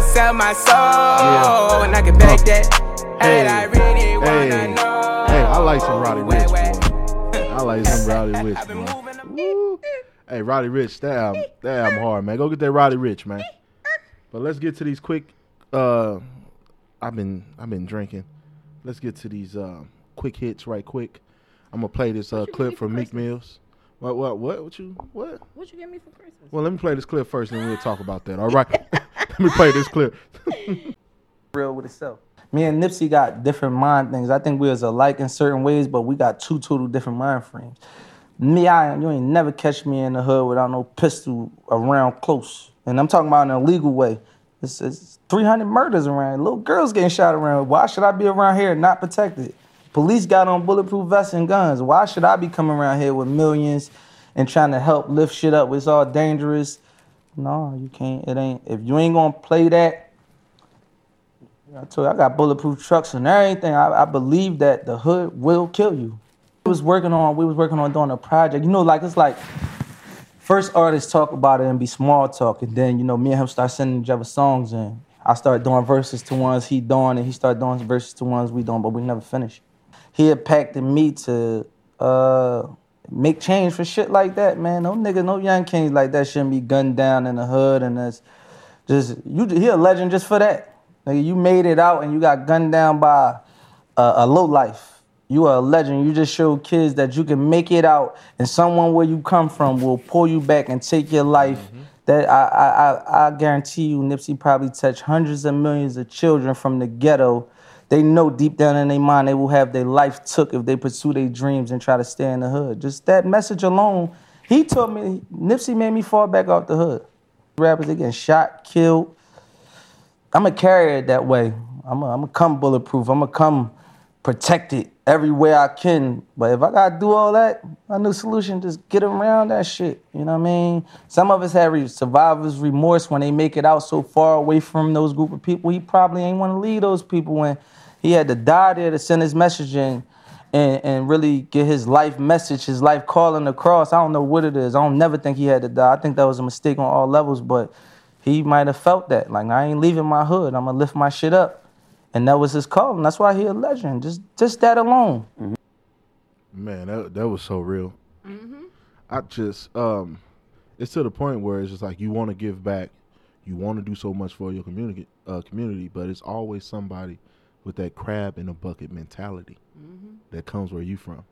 Won't sell my soul. And I can back that. Hey, And I really wanna hey, know. hey, I like some Roddy Ricch, Where, where? boy. I like some Roddy Rich, I've been boy. moving them. Woo. Hey, Roddy Ricch, that damn, damn hard, man. Go get that Roddy Ricch, man. But let's get to these quick. Uh, I've been I've been drinking. Let's get to these uh, quick hits right quick. I'm gonna play this uh, clip from for Meek Mills. What what what? What you what? What you give me for Christmas? Well, let me play this clip first, and then we'll talk about that. All right. let me play this clip. real with itself. Me and Nipsey got different mind things. I think we was alike in certain ways, but we got two total different mind frames. Me, I you ain't never catch me in the hood without no pistol around close. And I'm talking about in a legal way. It's, it's 300 murders around. Little girls getting shot around. Why should I be around here not protected? Police got on bulletproof vests and guns. Why should I be coming around here with millions and trying to help lift shit up? It's all dangerous. No, you can't. It ain't. If you ain't gonna play that, I told you, I got bulletproof trucks and everything. I, I believe that the hood will kill you. We was working on, we was working on doing a project. You know, like it's like first artists talk about it and be small talk, and then you know me and him start sending each other songs, and I start doing verses to ones he doing, and he start doing verses to ones we doing, but we never finished. He had impacted me to uh make change for shit like that, man. No nigga, no young kings like that shouldn't be gunned down in the hood, and that's just you. He a legend just for that. Nigga, you made it out and you got gunned down by a, a low life. You are a legend. You just showed kids that you can make it out, and someone where you come from will pull you back and take your life. Mm-hmm. That I, I I I guarantee you, Nipsey probably touched hundreds of millions of children from the ghetto. They know deep down in their mind they will have their life took if they pursue their dreams and try to stay in the hood. Just that message alone, he told me Nipsey made me fall back off the hood. Rappers they getting shot, killed. I'm gonna carry it that way. I'm gonna come bulletproof. I'm gonna come protected every way I can. But if I gotta do all that, my new solution just get around that shit. You know what I mean? Some of us have survivor's remorse when they make it out so far away from those group of people. He probably ain't want to leave those people when he had to die there to send his message in. And, and really get his life message, his life calling across. I don't know what it is. I don't never think he had to die. I think that was a mistake on all levels, but he might have felt that. Like I ain't leaving my hood. I'm gonna lift my shit up, and that was his call, and that's why he a legend. Just just that alone. Man, that that was so real. I just um, it's to the point where it's just like you want to give back, you want to do so much for your community, uh, community, but it's always somebody with that crab in a bucket mentality that comes where you from,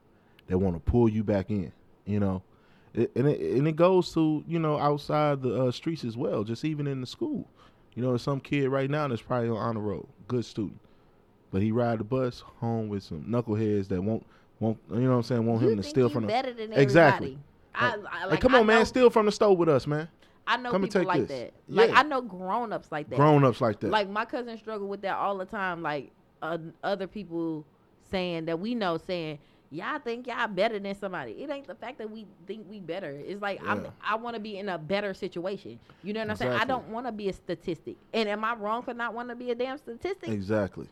They want to pull you back in. You know, it, and it and it goes to you know outside the uh, streets as well, just even in the school. You know, some kid right now that's probably on honor roll, good student, but he ride the bus home with some knuckleheads that won't won't you know what I'm saying want You him to steal from the better than exactly. everybody. I, Like, I, like, like, come I on, man, steal from the stove with us, man. I know come people like this. that. Like Yeah. I know grown ups like that. Grown ups like that. Like my cousin struggle with that all the time. Like uh, other people saying that we know saying, "Y'all think y'all better than somebody." It ain't the fact that we think we better. It's like I'm, I want to be in a better situation. You know what I'm saying? I don't want to be a statistic. And am I wrong for not wanting to be a damn statistic? exactly.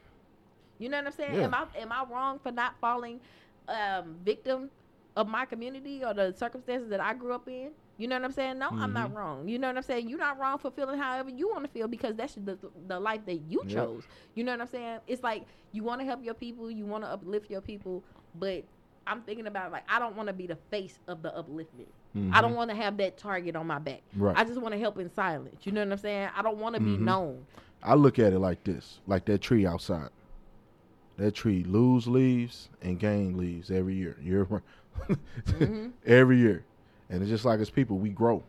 You know what I'm saying? Yeah. Am I am I wrong for not falling um, victim of my community or the circumstances that I grew up in? You know what I'm saying? No, I'm not Mm-hmm. wrong. You know what I'm saying? You're not wrong for feeling however you want to feel because that's the the life that you Yep. chose. You know what I'm saying? It's like you want to help your people, you want to uplift your people, but I'm thinking about like I don't want to be the face of the upliftment. I don't want to have that target on my back. Mm-hmm. Right. I just want to help in silence. You know what I'm saying? I don't want to be Mhm. known. I look at it like this, like that tree outside. That tree lose leaves and gain leaves every year. Year Mm-hmm. every year. And it's just like as people, we grow.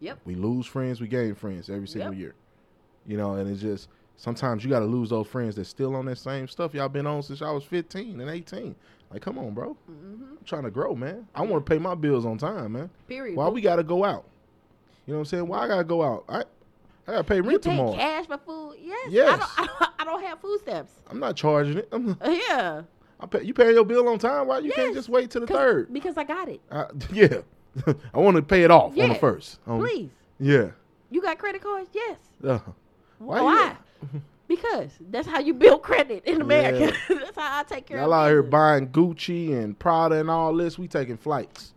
Yep. We lose friends, we gain friends every single Yep. year. You know, and it's just sometimes you got to lose those friends that still on that same stuff y'all been on since y'all was 15 and 18. Like, come on, bro. Mm-hmm. I'm trying to grow, man. I want to pay my bills on time, man. Period. Why we got to go out? You know what I'm saying? Why I got to go out? I I got to pay you rent pay tomorrow. cash for food? Yes. I Yes. don't, I don't. I don't have food stamps. I'm not charging it. I'm, Uh, yeah. I pay, you paying your bill on time? Why you can't just wait till the third? Because I got it. Uh, yeah. I want to pay it off on the first. Um, Please. Yeah. You got credit cards? Yes. Uh, why? Why? Because that's how you build credit in America. that's how I take care Y'all of out here buying Gucci and Prada and all this. We taking flights.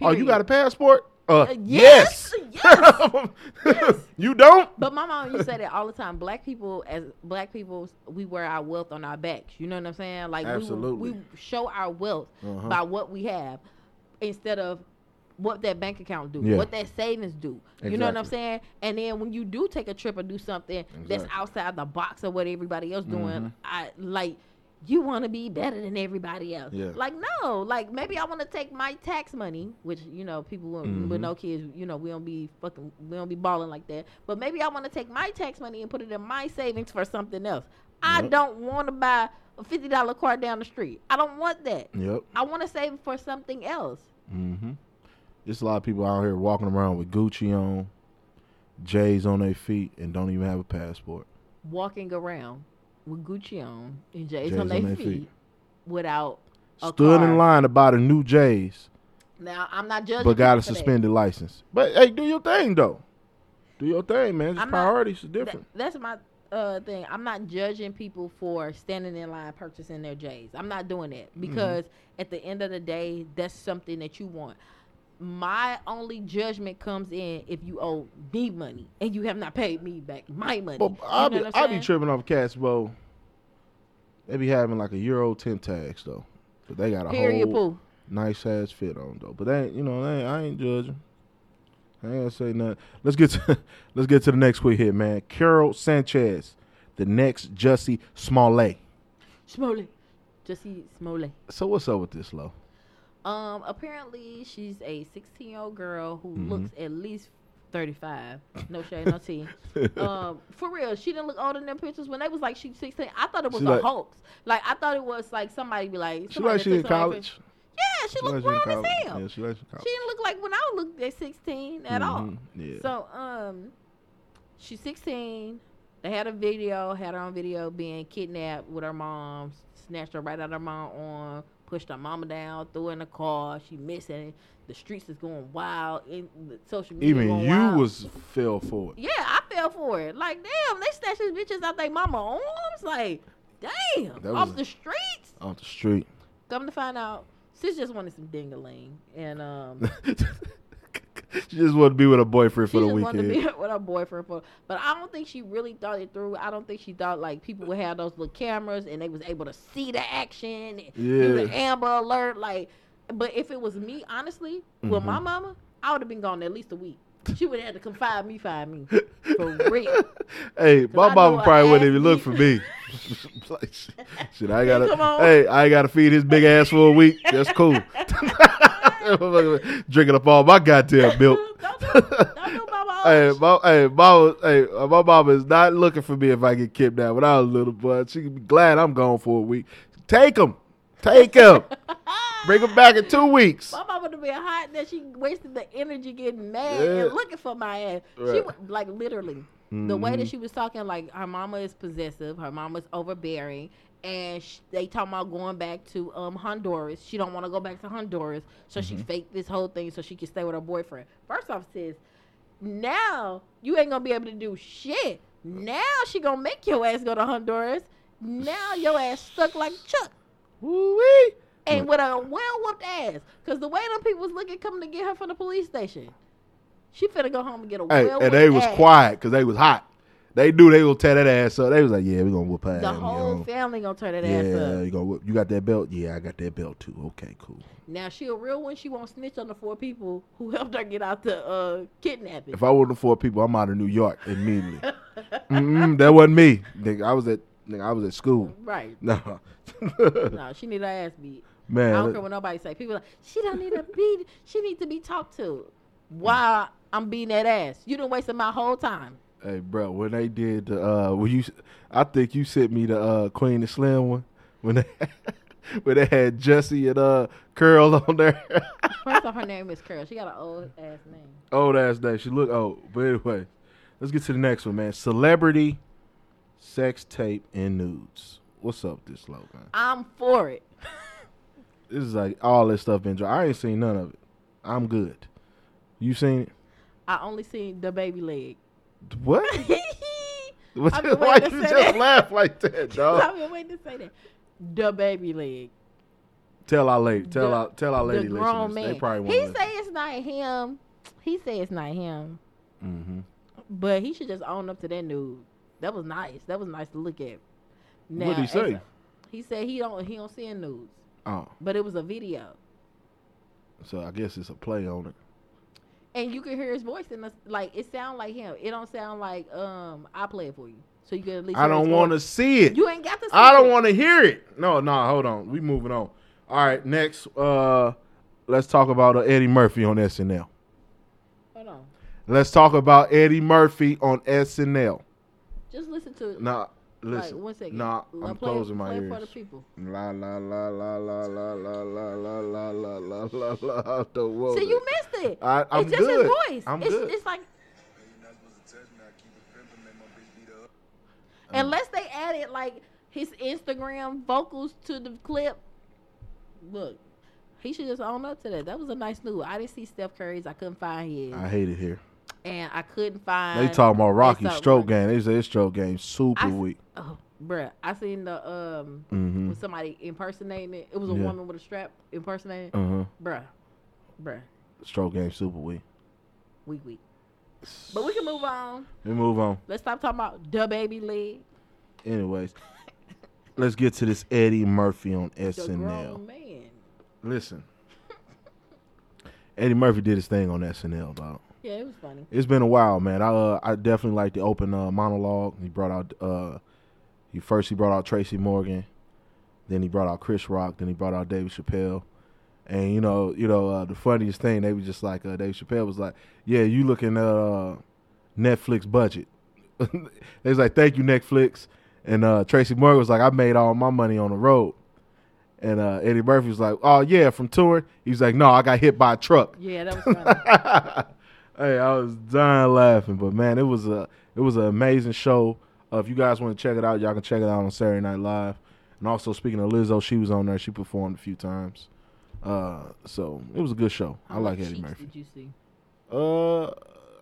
Oh, you got a passport? Uh, Uh, yes, yes. you don't? But my mom used to say that all the time. Black people, as black people, we wear our wealth on our backs. You know what I'm saying? Like we- we, show our wealth Uh-huh. by what we have, instead of what that bank account do, Yeah. what that savings do. You know what I'm saying? And then when you do take a trip or do something that's outside the box of what everybody else doing, Mhm. I like. You want to be better than everybody else. Yeah. Like no, like maybe I want to take my tax money, which you know people with, with Mhm. no kids, you know we don't be fucking, we don't be balling like that. But maybe I want to take my tax money and put it in my savings for something else. I Yep. don't want to buy a fifty dollar car down the street. I don't want that. Yep. I want to save it for something else. Mm-hmm. There's a lot of people out here walking around with Gucci on, J's on their feet, and don't even have a passport. Walking around with Gucci on and J's, J's on their feet, feet. without a Stood car. in line to buy the new J's, Now I'm not judging. but got a for that. suspended license. But hey, do your thing though. Do your thing, man. Just I'm not- priorities are That- different. that's my uh, thing. I'm not judging people for standing in line purchasing their J's. I'm not doing that Mm-hmm. because at the end of the day, that's something that you want. My only judgment comes in if you owe me money and you have not paid me back my money. But I know be, I'm be tripping off cats, bro. They be having like a Euro 10 tags though. But they got a Period, whole poo. nice ass fit on though. But they ain't, you know, they I ain't judging. I ain't gonna say nothing. Let's get to let's get to the next quick hit, man. Karol Sanchez, the next Jussie Smollett. Smollett. Jussie Smollett. So what's up with this, low? Um, apparently she's a 16 year old girl who Mhm. looks at least 35. No shade, no tea. um, for real, she didn't look older in them pictures when they was like she's 16. I thought it was She a like- house. Like I thought it was like somebody be like. She somebody like that she in college. picture. Yeah, she, She looked like she grown as hell. Yeah, she like she. She didn't look like when I looked at 16 at all. Mhm, Yeah. So um, she's 16. They had a video, had her on video being kidnapped with her mom, snatched her right out of her mom's arm, pushed her mama down, threw her in the car. She missing. The streets is going wild. In the social media Even you wild. was fell for it. Yeah, I fell for it. Like, damn, they snatched these bitches out their mama arms. Like, damn, off the streets. off the street. Come to find out, sis just wanted some dingaling, and um. she just wanted to be with her boyfriend She for the just wanted to be with her boyfriend for, but I don't think she really thought it through. I don't think she thought like people would have those little cameras and they was able to see the action, and the Yeah. Amber Alert. Like, but if it was me, honestly, with my Mhm. mama, I would have been gone at least a week. She would have had to come find me, find me for real. Hey, my I mama probably wouldn't even look for me. like, shit, shit, I gotta. Come on. Hey, I gotta feed his big ass for a week. That's cool. Drinking up all my goddamn milk. don't do, don't do Mama Hey, my, hey, mama, hey, uh, my mama is not looking for me if I get kidnapped. When I was a little boy, she could be glad I'm gone for a week. Take him, take him, bring him back in two weeks. My mama would be a hot that she wasted the energy getting mad Yeah. and looking for my ass. She was like literally the way that Mhm. she was talking. Like her mama is possessive, her mama's overbearing, and sh- they talking about going back to um Honduras. She don't want to go back to Honduras, so she Mm-hmm. faked this whole thing so she could stay with her boyfriend. First off, sis, now you ain't gonna be able to do shit. Now she gonna make your ass go to Honduras. Now your ass stuck like Chuck. Woo-wee. And with a well whooped ass. Because the way them people was looking coming to get her from the police station. She finna go home and get a Hey, well and they was ass. quiet because they was hot. They knew they gonna tear that ass up. They was like, "Yeah, we gonna whoop her The ass." you whole know. family gonna turn that Yeah, ass up. you gonna whoop. You got that belt? Yeah, I got that belt too. Okay, cool. Now she a real one. She won't snitch on the four people who helped her get out the uh, kidnapping. If I were the four people, I'm out of New York immediately. That wasn't me. Nigga, I was at nigga, I was at school. Right. No. No, she need her ass beat. Man, I don't care what nobody say. People like, she don't need a beat. She need to be talked to. Why I'm beating that ass. You done wasted my whole time. Hey, bro, when they did the uh when you I think you sent me the uh Queen and Slim one when they when they had Jesse and uh Curl on there. First off, her name is Curl. She got an old ass name. old ass day. She look old. But anyway, let's get to the next one, man. Celebrity sex tape and nudes. What's up this low, man? I'm for it. This is like all this stuff been dry. I ain't seen none of it. I'm good. You seen it? I only seen the baby leg. What? What- I've Why you just that. laugh like that, dog? I've been waiting to say that. The baby leg. Tell our lady. Tell The- our tell our lady the grown listeners. man. They probably he say it's not him. He say it's not him. mm-hmm. But he should just own up to that nude. That was nice. That was nice to look at. What'd he say? a- he said he don't he don't send nudes, Oh, but it was a video, so I guess it's a play on it. And you can hear his voice in the like. It sound like him. It don't sound like um I play it for you, so you can at least. I don't want to see it. You ain't got to. See I don't want to hear it. No, no, hold on. We moving on. All right, next. Uh, let's talk about uh, Eddie Murphy on SNL. Hold on. Let's talk about Eddie Murphy on SNL. Just listen to it. Nah, listen. like one second. Nah, I'll I'm play closing my play ears. for the people. La la la la la la la la la la la la la la. The world. See, you missed it. I- I'm it's just good. his voice. I'm it's, good. it's like unless they added like his Instagram vocals to the clip. Look, he should just own up to that. That was a nice news. I didn't see Steph Curry's. I couldn't find his, I hate it here. And I couldn't find. They talking about Rocky stroke game. They say his stroke game super I weak. Oh, bruh, I seen the um Mhm. with somebody impersonating it. It was a Yeah. woman with a strap impersonating. it. Uh huh. Bruh, bruh, Stroke game super weak. weak, weak. But we can move on. We move on. Let's stop talking about the baby leg. Anyways, let's get to this Eddie Murphy on The SNL. man. Listen, Eddie Murphy did his thing on SNL, dog. Yeah, it was funny. It's been a while, man. I uh, I definitely like the open uh, monologue. He brought out uh, he first he brought out Tracy Morgan, then he brought out Chris Rock, then he brought out David Chappelle. And you know, you know, uh, the funniest thing they was just like uh, Dave Chappelle was like, "Yeah, you looking at uh, Netflix budget." they was like, "Thank you, Netflix." And uh, Tracy Morgan was like, "I made all my money on the road." And uh, Eddie Murphy was like, "Oh yeah, from touring." He's like, "No, I got hit by a truck." Yeah, that was funny. hey, I was dying laughing, but man, it was a it was an amazing show. Uh, if you guys want to check it out, y'all can check it out on Saturday Night Live. And also, speaking of Lizzo, she was on there. She performed a few times. Uh, so it was a good show. I like Eddie Murphy. Did you see? Uh,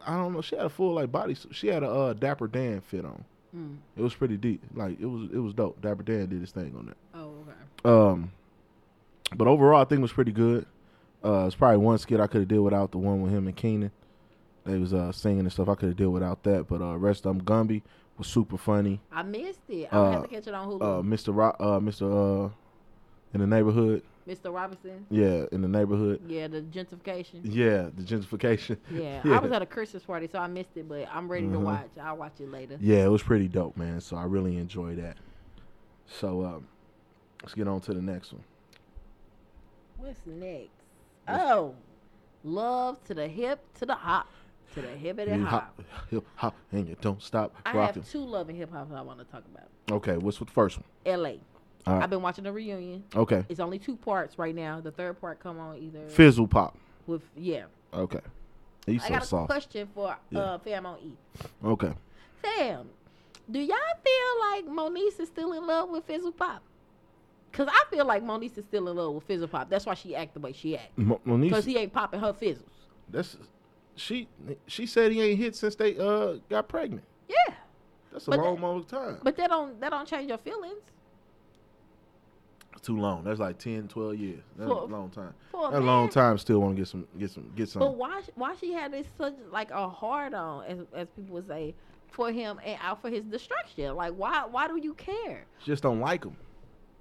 I don't know. She had a full like body. She had a uh, Dapper Dan fit on. Mm. It was pretty deep. Like it was it was dope. Dapper Dan did his thing on that. Oh, okay. Um, but overall, I think it was pretty good. Uh, it's probably one skit I could have did without the one with him and Kenan. They was uh singing and stuff. I could have did without that. But uh, rest of them, Gumby was super funny. I missed it. I'm gonna have Uh, to catch it on Hulu. Uh, Mr. Ro- uh, Mr. Uh, in the neighborhood. Mr. Robinson. Yeah, in the neighborhood. Yeah, the gentrification. Yeah, the gentrification. Yeah, Yeah. I was at a Christmas party, so I missed it, but I'm ready to Mhm. watch. I'll watch it later. Yeah, it was pretty dope, man. So I really enjoyed that. So um, let's get on to the next one. What's next? Oh, love to the hip, to the hop, to the hippity You hop. hip hop, and you don't stop I rocking. have two love and hip hop I want to talk about. Okay, what's with the first one? L.A. All right. I've been watching the reunion. Okay, It's only two parts right now. The third part come on either fizzle pop. with yeah. Okay, he's I so got a soft. question for Yeah. uh, Fam on E. Okay, Fam, do y'all feel like Moniece is still in love with Fizzle Pop? Cause I feel like Moniece is still in love with Fizzle Pop. That's why she act the way she act. Mo- Monique. Cause he ain't popping her fizzles. That's she. She said he ain't hit since they uh got pregnant. Yeah, That's a But long, that- long time. but that don't that don't change your feelings. Too long. That's like 10, 12 years. That's For- a long time. for a long time. Still want to get some, get some, get some. But why why she had this such like a hard on as as people would say for him and out for his destruction? Like why why do you care? She just don't like him.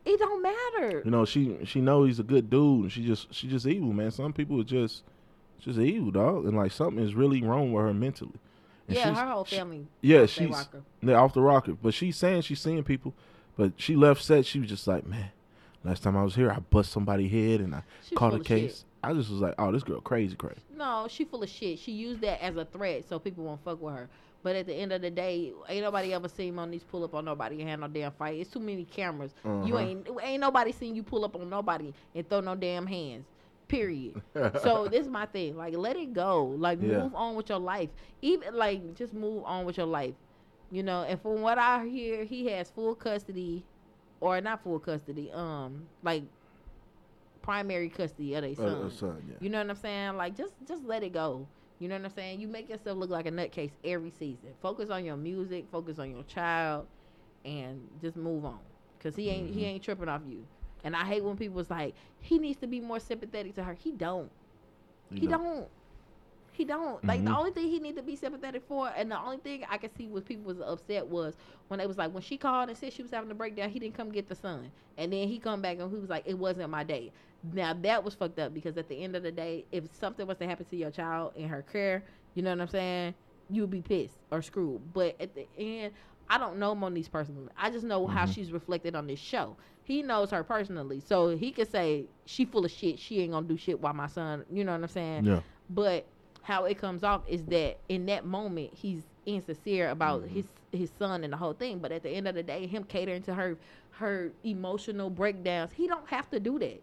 It don't matter. You know, she she knows he's a good dude, and she just she just evil, man. Some people are just just evil, dog, and like something is really wrong with her mentally. And Yeah, she's- her whole she- family. yeah, off that she's rocker. yeah, off the rocker. But she's saying she's seeing people. But she left set. She was just like, man, last time I was here, I bust somebody's head and I She caught a of shit. case. I just was like, oh, this girl crazy, crazy. No, she full of shit. She used that as a threat so people won't fuck with her. But at the end of the day, ain't nobody ever seen on these pull up on nobody and have no damn fight. It's too many cameras. You Uh-huh. ain't ain't nobody seen you pull up on nobody and throw no damn hands. Period. so this is my thing. Like let it go. Like Yeah. move on with your life. Even like just move on with your life. You know, and from what I hear, he has full custody or not full custody, um, like primary custody of their Uh, son. uh, son, yeah. You know what I'm saying? Like just just let it go. You know what I'm saying? You make yourself look like a nutcase every season. Focus on your music, focus on your child, and just move on. Cause he ain't Mm-hmm. he ain't tripping off you. And I hate when people's like he needs to be more sympathetic to her. He don't. You He know. don't. He don't. Like the Mhm. only thing he need to be sympathetic for, and the only thing I could see was people was upset was when they was like when she called and said she was having a breakdown, he didn't come get the son, and then he come back and he was like, it wasn't my day. Now that was fucked up because at the end of the day, if something was to happen to your child in her care, you know what I'm saying, you would be pissed or screwed. But at the end, I don't know Moniece personally. I just know how she's reflected on this show. He knows her personally, so he could say she full of shit. She ain't gonna do shit while my son. You know what I'm saying? Yeah. But how it comes off is that in that moment he's insincere about Mm-hmm. his his son and the whole thing. But at the end of the day, him catering to her her emotional breakdowns, he don't have to do that.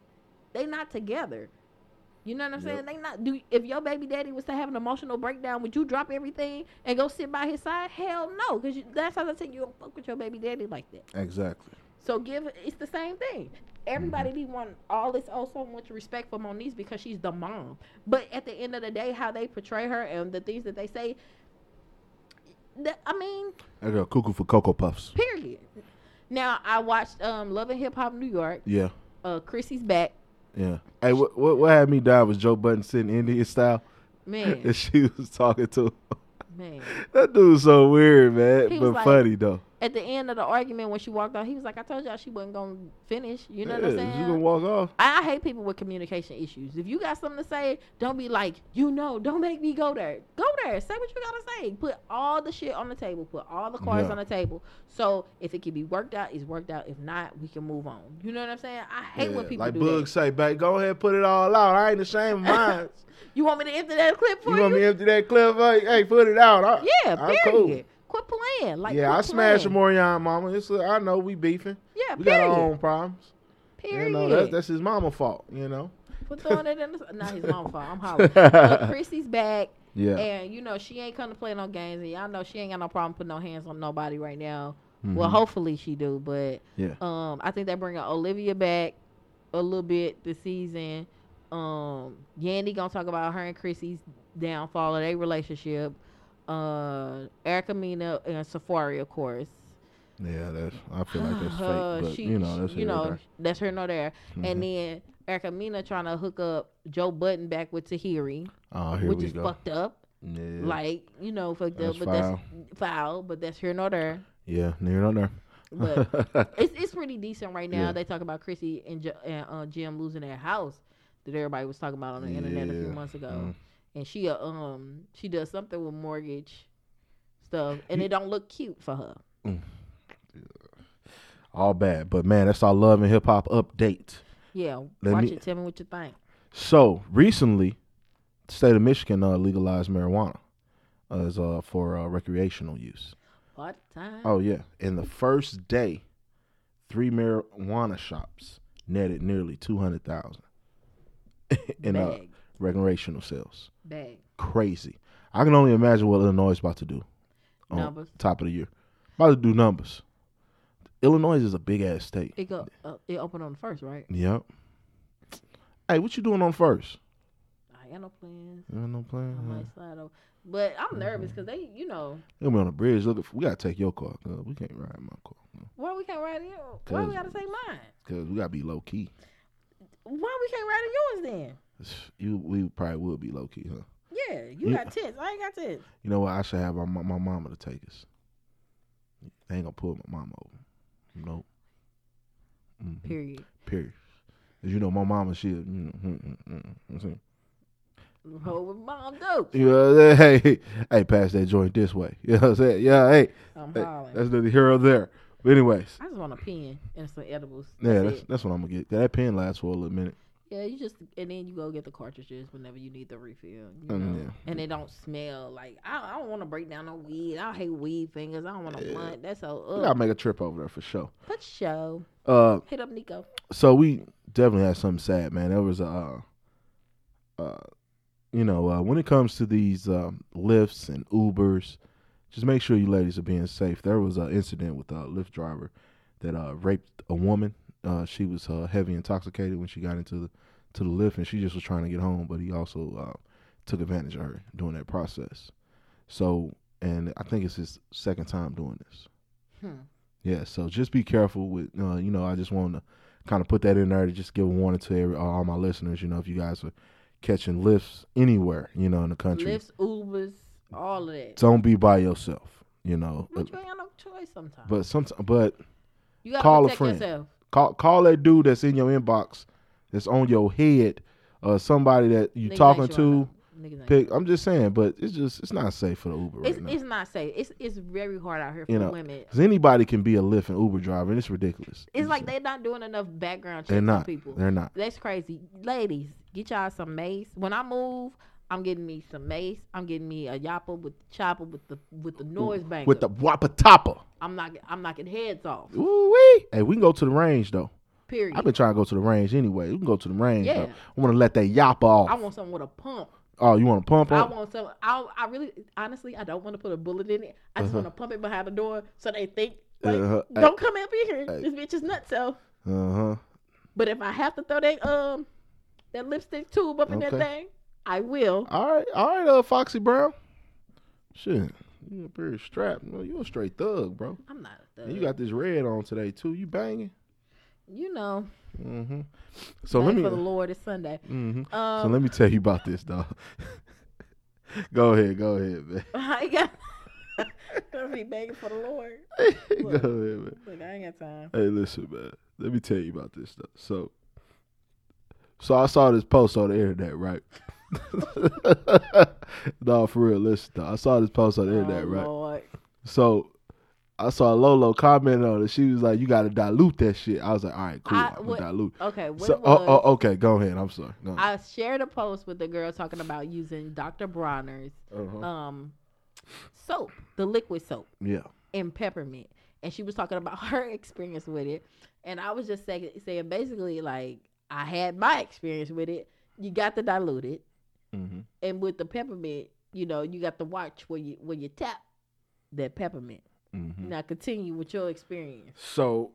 They not together. You know what I'm saying? They not do. If your baby daddy was to have an emotional breakdown, would you drop everything and go sit by his side? Hell no, because that's how I said you don't fuck with your baby daddy like that. Exactly. So give it's the same thing. Everybody Mm-hmm. be want all this oh so much respect for Moniece because she's the mom. But at the end of the day, how they portray her and the things that they say, that, I mean, I got cuckoo for Cocoa Puffs. period. Now I watched um Love and Hip Hop New York. Yeah. Uh, Chrissy's back. Yeah. Hey, what what, what had me die was Joe Budden sitting Indian style, Man, and she was talking to him. man. That dude's so weird, man, He but was like- funny though. At the end of the argument, when she walked out, he was like, "I told y'all she wasn't gonna finish." You know what I'm saying? You gonna walk off? I I hate people with communication issues. If you got something to say, don't be like, you know, don't make me go there. Go there. Say what you gotta say. Put all the shit on the table. Put all the cards Yeah. on the table. So if it can be worked out, it's worked out. If not, we can move on. You know what I'm saying? I hate when people like do Bug that. say, babe, go ahead, put it all out. I ain't ashamed of mine. You want me to empty that clip for you you? want me to empty that clip? Hey, hey, put it out. I, yeah, I'm period. cool. Quit playing. Like yeah, I smashed playing. Amorion mama. It's a, I know we beefing. Yeah, we got our period. own problems. Period. You know, that's, that's his mama fault, you know? Quit throwing it in the. Not his mama fault. I'm hollering. But Chrissy's back. Yeah. And you know she ain't come to play no games, and y'all know she ain't got no problem putting no hands on nobody right now. Well, Mhm. hopefully she do, but Yeah. um, I think they bringing Olivia back a little bit this season. Um, Yandy gonna talk about her and Chrissy's downfall of their relationship. Uh, Erica Mena and Safaree, of course. Yeah, that's. I feel like that's Uh, fake, but she- you know, that's you know that's her no there. Mhm. And then Erica Mena trying to hook up Joe Budden back with Tahiry, Oh, here which is go. fucked up. Yeah. Like you know, fucked That's up, but that's foul. But that's here nor there. yeah, near nor there. But it's it's pretty decent right now. Yeah. They talk about Chrissy and, Jo- and uh, Jim losing their house that everybody was talking about on the internet a few months ago. Mm. And she uh, um she does something with mortgage stuff, and it don't look cute for her. All bad, but man, that's our love and hip hop update. Yeah, Let watch me- it. Tell me what you think. So recently, the state of Michigan uh, legalized marijuana as uh, for uh, recreational use. What time. Oh yeah, in the first day, three marijuana shops netted nearly two hundred thousand in uh, bag, recreational sales. bag. Crazy. I can only imagine what Illinois is about to do. on Numbers. top of the year, about to do numbers. Illinois is a big ass state. It go. Uh, it opened on the first, right? Yep. Hey, what you doing on first? I ain't got no plans. You got no plan? I might slide over, but I'm nervous because they, you know, You'll be on the bridge. Look, we gotta take your car. 'cause we can't ride my car why we can't ride in? Why we gotta take mine? because we gotta be low key. Why we can't ride in yours then? You, we probably will be low key, huh? Yeah, you Yeah. got tits. I ain't got tits. You know what? I should have my, my, mama to take us. They ain't gonna pull my mama over. Nope. Mhm. Period. Period. 'Cause you know my mama, she, you know, mm, mm, mm, mm, see? roll with mom dope. You know what I'm saying? Hey, hey, pass that joint this way. You know what I'm saying? Yeah, hey, I'm hey hollering. that's the hero there. But anyways, I just want a pen and some edibles. yeah, That's that's that's what I'm gonna get. That pen lasts for a little minute. Yeah, you just and then you go get the cartridges whenever you need the refill. You Mm, know? yeah. And they don't smell like I, I don't want to break down no weed. I hate weed fingers. I don't want to Yeah. blunt. That's so. We Ugh. gotta make a trip over there for sure. But show Uh, hit up Nico. so we definitely had something sad, man. There was a, uh, uh, you know, uh, when it comes to these um, Lyfts and Ubers, just make sure you ladies are being safe. There was an incident with a Lyft driver that uh, raped a woman. Uh, she was uh, heavy intoxicated when she got into the to the Lyft, and she just was trying to get home, but he also uh, took advantage of her during that process. So, and I think it's his second time doing this. Hmm. Yeah, so just be careful with, uh, you know, I just want to kind of put that in there to just give a warning to every, all my listeners. You know, if you guys are catching Lyfts anywhere, you know, in the country, Lyfts, Ubers, all of that. don't be by yourself. You know, But you ain't no choice sometimes. but sometimes, but you gotta call a friend. yourself. Call call that dude that's in your inbox, that's on your head, uh, somebody that you Niggas ain't talking showing to. up. Niggas ain't Pick. I'm just saying, but it's just it's not safe for the Uber right It's, now. it's not safe. It's it's very hard out here for You know, women. Anybody can be a Lyft and Uber driver, and it's ridiculous. It's like they're not doing enough background checks they're on not. people. They're not. That's crazy. Ladies, get y'all some mace. When I move, I'm getting me some mace. I'm getting me a yappa with the chopper with the with the noise banker. With the wapatapa. I'm knocking I'm knocking heads off. Ooh wee. Hey, we can go to the range though. Period. I've been trying to go to the range anyway. We can go to the range. Yeah. though. I want to let that yap off. I want something with a pump. oh, you want to pump I up? want some. I I really honestly I don't want to put a bullet in it. I just Uh-huh. want to pump it behind the door so they think like Uh-huh. don't come up in here. Hey. This bitch is nuts. So, Uh huh. but if I have to throw that um that lipstick tube up in that thing, I will. All right, all right, uh, Foxy Brown. Shit, you up here strapped. No, you a straight thug, bro. I'm not a thug. And you got this red on today too. You banging? you know. Mm-hmm. So let me. for the Lord. It's Sunday. hmm Um, so let me tell you about this, dog. go ahead, go ahead, man. I got. Gonna be begging for the Lord. go ahead, man. Look, I ain't got time. Hey, listen, man. Let me tell you about this stuff. So, so I saw this post on the internet, right? no, for real. Listen, though. I saw this post on the internet, oh, right? Lord. So, I saw Lolo comment on it. She was like, "You got to dilute that shit." I was like, "All right, cool. I- what- dilute." Okay, what So, was, oh, oh, okay, go ahead. I'm sorry. Go ahead. I shared a post with the girl talking about using Dr. Bronner's Uh-huh. um soap, the liquid soap, yeah. and peppermint, and she was talking about her experience with it, and I was just saying, saying basically like I had my experience with it. You got to dilute it, hmm and with the peppermint, you know, you got to watch where you where you tap that peppermint. hmm Now continue with your experience. So,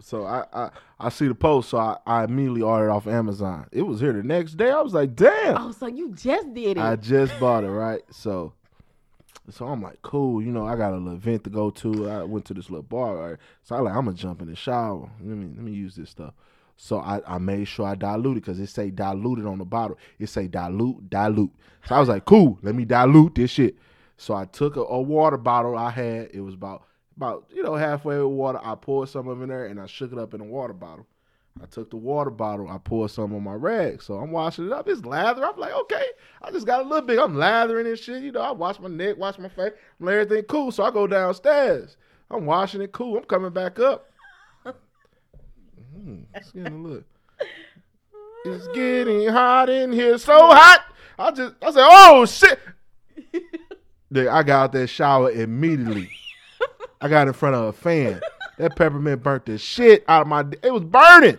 so I, I I see the post, so I, I immediately ordered off Amazon. It was here the next day. I was like, "Damn." Oh, so you just did it? I just bought it, right? So, so I'm like, cool. You know, I got a little event to go to. I went to this little bar, right? So I like, I'm gonna jump in the shower. Let me let me use this stuff. So I, I made sure I diluted because it say diluted on the bottle. It say dilute, dilute. So I was like, cool. Let me dilute this shit. So I took a, a water bottle I had. It was about about you know halfway with water. I poured some of it in there and I shook it up in a water bottle. I took the water bottle, I poured some on my rag. So I'm washing it up. It's lather. I'm like, okay, I just got a little bit. I'm lathering and shit. You know, I wash my neck, wash my face, everything cool. So I go downstairs. I'm washing it cool. I'm coming back up. Hmm, it's getting a look. It's getting hot in here, so hot. I just, I said, oh shit. Then I got out that shower immediately. I got in front of a fan. That peppermint burnt the shit out of my. It was burning,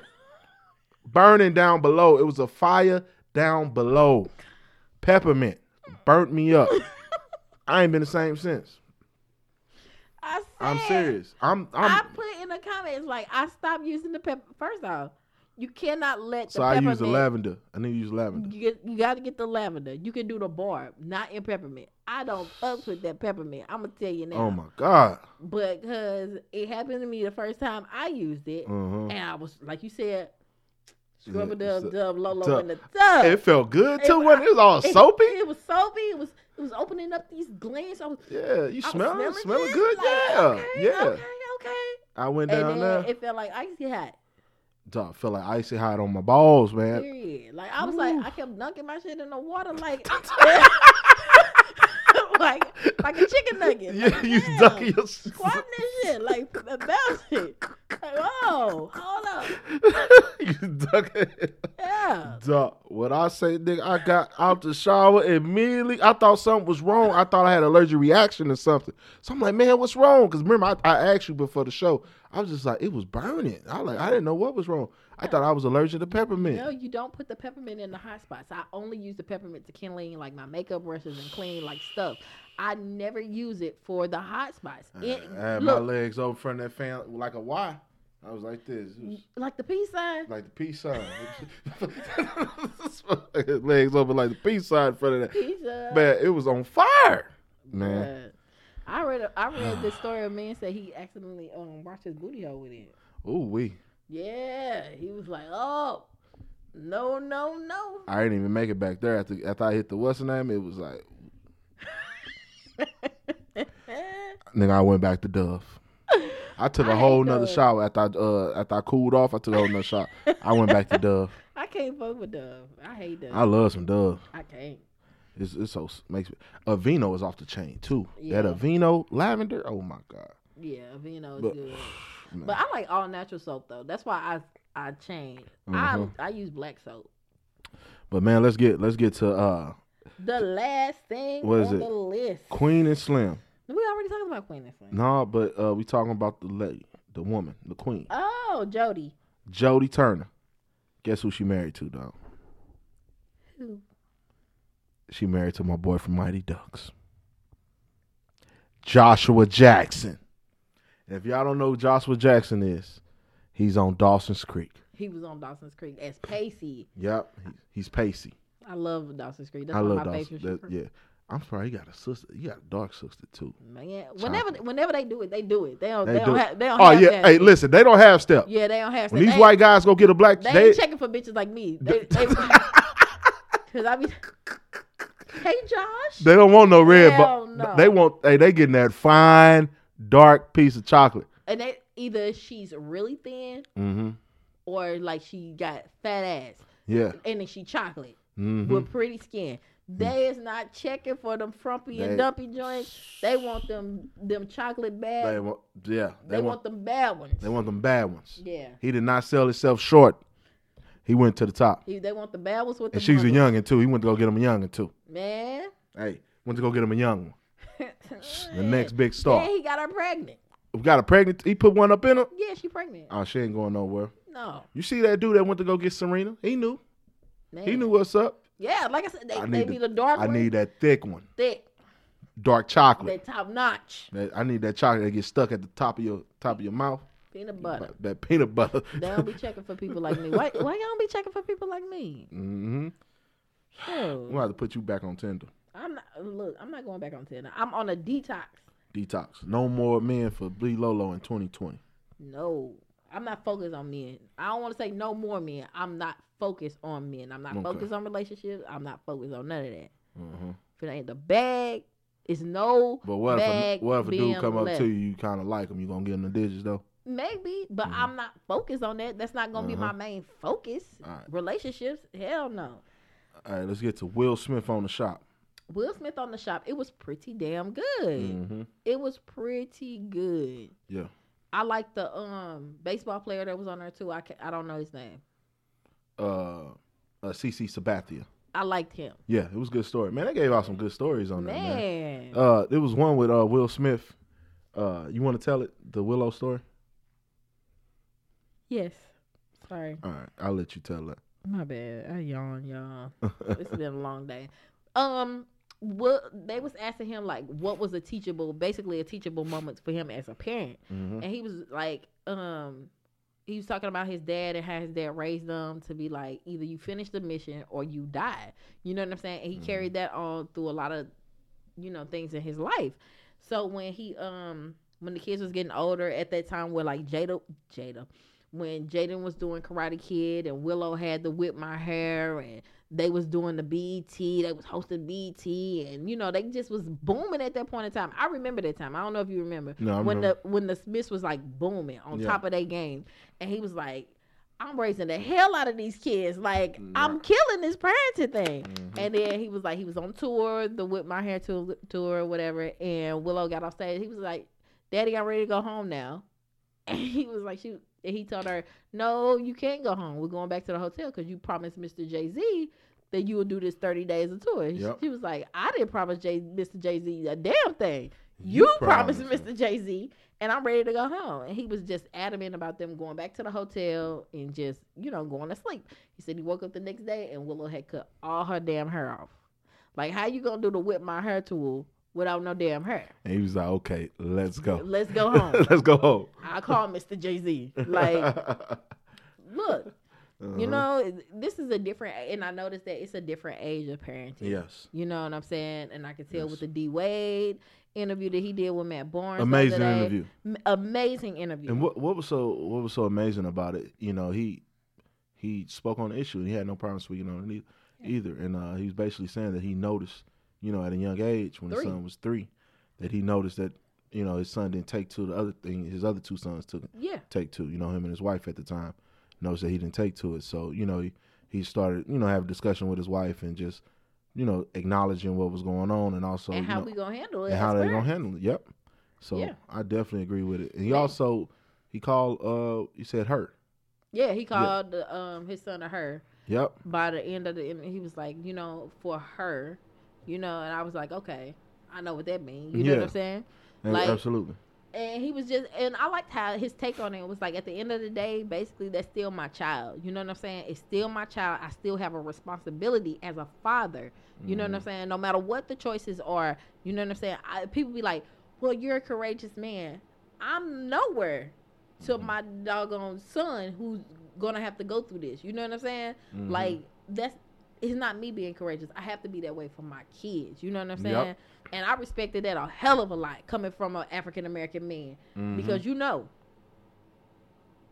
burning down below. It was a fire down below. Peppermint burnt me up. I ain't been the same since. I said, I'm serious. I'm. i I'm. put in the comments like I stopped using the pepper. First off, you cannot let the So I use the lavender. I need to use lavender. You get, you got to get the lavender. You can do the barb, not in peppermint. I don't fuck with that peppermint. I'm gonna tell you now. Oh my god. But Because it happened to me the first time I used it, Uh-huh. and I was like you said, Yeah, the so- dub Lolo in the tub. It felt good It- too. When it was all It- soapy. It, was soapy. It was it was opening up these glands. I was, Yeah, you I smell smelling smelling good. Like, Yeah, okay, yeah. Okay, okay. I went And down then there. it felt like icy hot. Dog, felt like icy hot on my balls, man. Period. Like I was like, I kept dunking my shit in the water, like, like, like a chicken nugget. Yeah, Like, you damn, ducking your squatting this shit, like bouncing. Like, oh, hold up, you ducking. yeah. Dog, what I say, nigga, I got out the shower immediately. I thought something was wrong. I thought I had an allergic reaction or something. So I'm like, man, what's wrong? Because remember, I, I asked you before the show. I was just like, it was burning. I like, I didn't know what was wrong. I thought I was allergic to peppermint. No, you don't put the peppermint in the hot spots. I only use the peppermint to clean like my makeup brushes and clean like stuff. I never use it for the hot spots. It, I had look, my legs over front of that fan like a Y. I was like this. Was like the peace sign. like the peace sign. legs over like the peace sign in front of that. Peace sign. Man, it was on fire. Man. Yeah. I read a, I read this story of a man said he accidentally um washed his booty hole with it. Ooh wee. Yeah, he was like, "Oh, no, no, no." I didn't even make it back there after after I hit the what's the name. It was like nigga, I went back to Dove. I took a I whole nother Dove. shower after I uh after I cooled off. I took a whole nother shower. I went back to Dove. I can't fuck with Dove. I hate Dove. I love some Dove. I can't. It's it's so makes me. Aveeno is off the chain too. Yeah. That Aveeno lavender. Oh my god. Yeah, Aveeno is But- good. Man. But I like all natural soap though. That's why I I changed. Mhm. I I use black soap. But man, let's get let's get to uh The last thing What is on it? the list. Queen and Slim. We already talking about Queen and Slim. No, but uh we talking about the lady, the woman, the queen, Oh, Jodie. Jodie Turner. Guess who she married to, dog? Who? She married to my boy from Mighty Ducks. Joshua Jackson. And if y'all don't know who Joshua Jackson is, he's on Dawson's Creek. He was on Dawson's Creek as Pacey. Yep, he's Pacey. I love Dawson's Creek. That's I one love of my Dawson. favorite That, yeah, I'm sorry. you got a sister. You got a dark sister too. Man, whenever whenever they do it, they do it. They don't. They, They don't do it. have. They don't Oh yeah. that. Hey, listen. They don't have step. Yeah, they don't have. Step. When these ain't- white guys go get a black, they, they, ain't checking for bitches like me. They, they, Cause I be. Hey, Josh. they don't want no red, but no. they want. Hey, they getting that fine dark piece of chocolate. and they either she's really thin Mm-hmm. or like she got fat ass, Yeah. and then she chocolate Mm-hmm. with pretty skin. Hmm. They is not checking for them frumpy They- and dumpy joints. They want them them chocolate bad. They They, want. Yeah. They, want, want. them bad ones. They want them bad ones. yeah. He did not sell himself short. He went to the top. He, they want the bad ones with And the she's a muscles. youngin too. He went to go get him a youngin too. man. Hey, went to go get him a young one. The next big star. Yeah, he got her pregnant. We got a pregnant. He put one up in her. Yeah, she pregnant. Oh, she ain't going nowhere. No, You see that dude that went to go get Serena? He knew. man. He knew what's up. Yeah, like I said, they, I they need be the, dark I one, need that thick one, thick, dark chocolate. that top notch, That- I need that chocolate that gets stuck at the top of your top of your mouth. peanut butter. That, that peanut butter. They don't be checking for people like me. Why? Why y'all don't be checking for people like me? mm-hmm. Oh, We'll have to put you back on Tinder. I'm not. Look, I'm not going back on Tinder. I'm on a detox. Detox. No more men for Blee Lolo in 2020. No, I'm not focused on men. I don't want to say no more men. I'm not focused on men. I'm not Okay. focused on relationships. I'm not focused on none of that. hmm If it ain't the bag, it's no But what if a, what if a dude come up to you, you kind of like him, you gonna give him the digits though? Maybe, but Mm-hmm. I'm not focused on that. That's not gonna be my Uh-huh. main focus. Alright. Relationships, hell no. All right, let's get to Will Smith on the shop. Will Smith on the shop, it was pretty damn good. Mm-hmm. It was pretty good. Yeah. I like the um baseball player that was on there too. I can, I don't know his name. Uh, uh, CC Sabathia. I liked him. Yeah, it was a good story. Man, they gave out some good stories on that, man. Man, Uh, there was one with uh Will Smith. Uh, you want to tell it the Willow story? yes. Sorry, All right, I'll let you tell that. my bad. I yawn, y'all. it's been a long day. Um, what they was asking him like, what was a teachable, basically a teachable moment for him as a parent, Mhm. and he was like, um, he was talking about his dad and how his dad raised them to be like, either you finish the mission or you die. You know what I'm saying? And he carried that on through a lot of, you know, things in his life. So when he, um, when the kids was getting older at that time, where like Jada, Jada, when Jaden was doing Karate Kid and Willow had to whip my hair and they was doing the BET, they was hosting BET and you know they just was booming at that point in time. I remember that time. I don't know if you remember No, when remember. the when the Smiths was like booming on Yeah. top of their game, and he was like, I'm raising the hell out of these kids. Like I'm killing this parenting thing. Mm-hmm. And then he was like, he was on tour, the whip my hair tour, tour or whatever. And Willow got off stage. He was like, "Daddy, I'm ready to go home now." And he was like, she. And he told her, "No, you can't go home. We're going back to the hotel because you promised Mr. Jay Z that you would do this 30 days of tour." Yep. She was like, "I didn't promise Jay, Mr. Jay Z a damn thing. You, promised promised Mr. Jay Z, and I'm ready to go home." And he was just adamant about them going back to the hotel and just, you know, going to sleep. He said he woke up the next day and Willow had cut all her damn hair off. Like, how you gonna do the whip my hair tool without no damn hair? And he was like, "Okay, let's go. Let's go home. let's go home." I call Mr. Jay Z. Like, look, Uh-huh. you know, this is a different, and I noticed that it's a different age of parenting. Yes. You know what I'm saying? And I can tell Yes. with the D Wade interview that he did with Matt Barnes. Amazing interview. M- amazing interview. And what what was so what was so amazing about it? You know, he he spoke on the issue and he had no problem speaking on it either. And uh, he was basically saying that he noticed, you know, at a young age when his son was three, that he noticed that you know his son didn't take to the other thing. His other two sons took yeah. take to. You know, him and his wife at the time noticed that he didn't take to it. So you know he he started you know have a discussion with his wife and just you know acknowledging what was going on and also and how know, we gonna handle it? and how they gonna handle it. Yep. So Yeah. I definitely agree with it. And he Yeah. also he called uh he said her. Yeah, he called the, um his son to her Yep. by the end of the. And he was like, you know, for her, you know, and I was like, okay, I know what that means. You know what I'm saying? Like- absolutely. and he was just and I liked how his take on it was like at the end of the day, basically that's still my child. You know what I'm saying? It's still my child. I still have a responsibility as a father. You know what I'm Mm-hmm. saying? No matter what the choices are, you know what I'm saying? I, people be like, "Well, you're a courageous man." I'm nowhere to Mm-hmm. my doggone son who's gonna have to go through this. You know what I'm saying? Mhm. Like that's it's not me being courageous. I have to be that way for my kids. You know what I'm saying? Yep. And I respected that a hell of a lot coming from an African American man Mhm. because you know,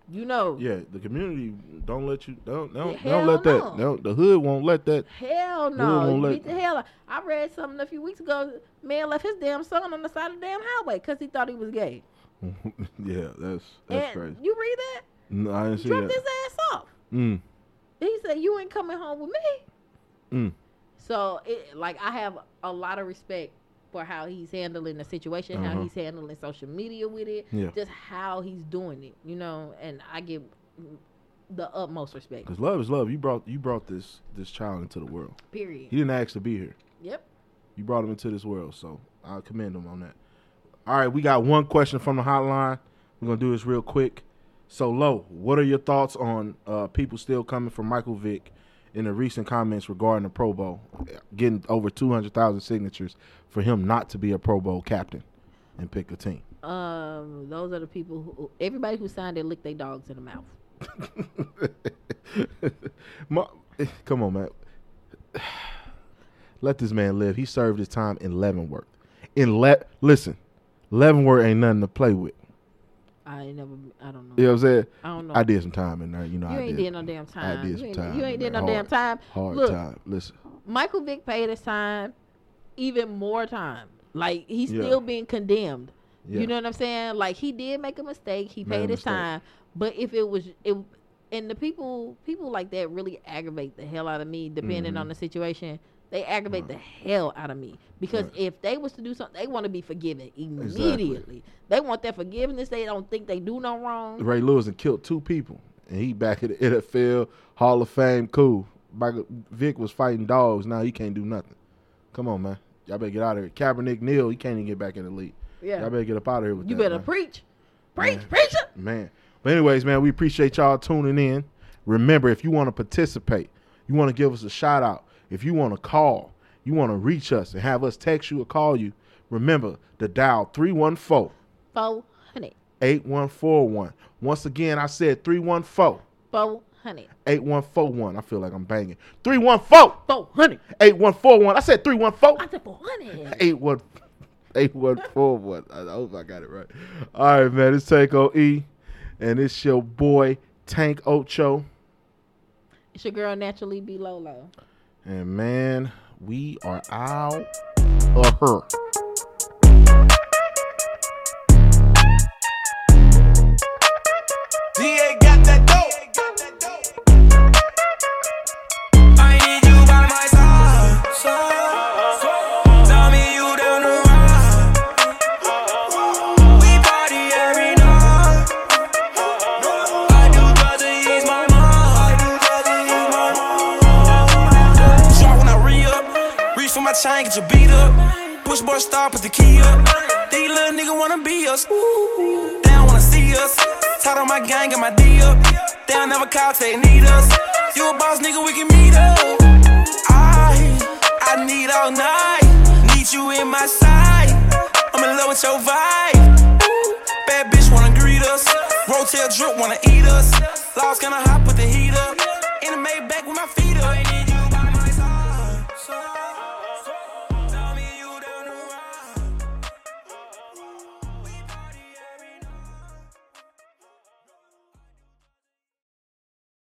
you know, yeah, the community don't let you don't don't, Yeah, don't let hell that no. don't, the hood won't let that hell won't no, let- beat the hell. out- I read something a few weeks ago. Man left his damn son on the side of the damn highway because he thought he was gay. yeah, that's that's and crazy. you read that? No, I didn't see Dropped that. his ass off. Mm, He said, "You ain't coming home with me." Mm. So, it, like, I have a lot of respect for how he's handling the situation, how Uh-huh. he's handling social media with it, Yeah. just how he's doing it, you know. And I give the utmost respect. Cause love is love. You brought you brought this this child into the world. Period. He didn't ask to be here. Yep. You brought him into this world, so I commend him on that. All right, we got one question from the hotline. We're gonna do this real quick. So, Lo, what are your thoughts on uh, people still coming for Michael Vick in the recent comments regarding the Pro Bowl, getting over two hundred thousand signatures for him not to be a Pro Bowl captain and pick a team? Um, those are the people who everybody who signed it licked their dogs in the mouth. Ma- come on, man. Let this man live. He served his time in Leavenworth. In le- listen, Leavenworth ain't nothing to play with. I ain't never. I don't know. You know what I'm saying? I don't know. I did some time in there. You know, You I ain't did. did no damn time. I did you some ain't, time. You ain't did no man. damn Hard- time. Hard Look, time. Listen. Michael Vick paid his time, even more time. Like he's Yeah. still being condemned. Yeah. You know what I'm saying? Like he did make a mistake. He Made paid his mistake. time. But if it was it, and the people people like that really aggravate the hell out of me. Depending Mhm. on the situation, they aggravate the hell out of me because Right. if they was to do something, they want to be forgiven immediately. They want that forgiveness. They don't think they do no wrong. Ray Lewis and killed two people, and he back at the NFL Hall of Fame. Cool. Michael Vick was fighting dogs. Now he can't do nothing. Come on, man. Y'all better get out of here. Kaepernick Neal, he can't even get back in the league. Yeah. Y'all better get up out of here with You that. better man. preach, preach, Man. preach. Man. But anyways, man, we appreciate y'all tuning in. Remember, if you want to participate, you want to give us a shout out, if you want to call, you want to reach us and have us text you or call you, remember to dial 314 Four hundred, 8141. Once again, I said 314 four hundred, 8141. I feel like I'm banging. 314 four hundred. 8141. I said 314 I said four hundred. 8141. I hope I got it right. All right, man. It's Tank E, and it's your boy Tank Ocho. It's your girl naturally be Lolo. And man, we are out of her. Boy star, put the key up. These little niggas wanna be us. They don't wanna see us. Tied on my gang, got my D up. They don't never call, they need us. You a boss nigga, we can meet up. I, I need all night. Need you in my side. I'm in love with your vibe. Bad bitch wanna greet us. Rotel drip wanna eat us. Lost gonna hot, put the heat up. In the Maybach with my feet up.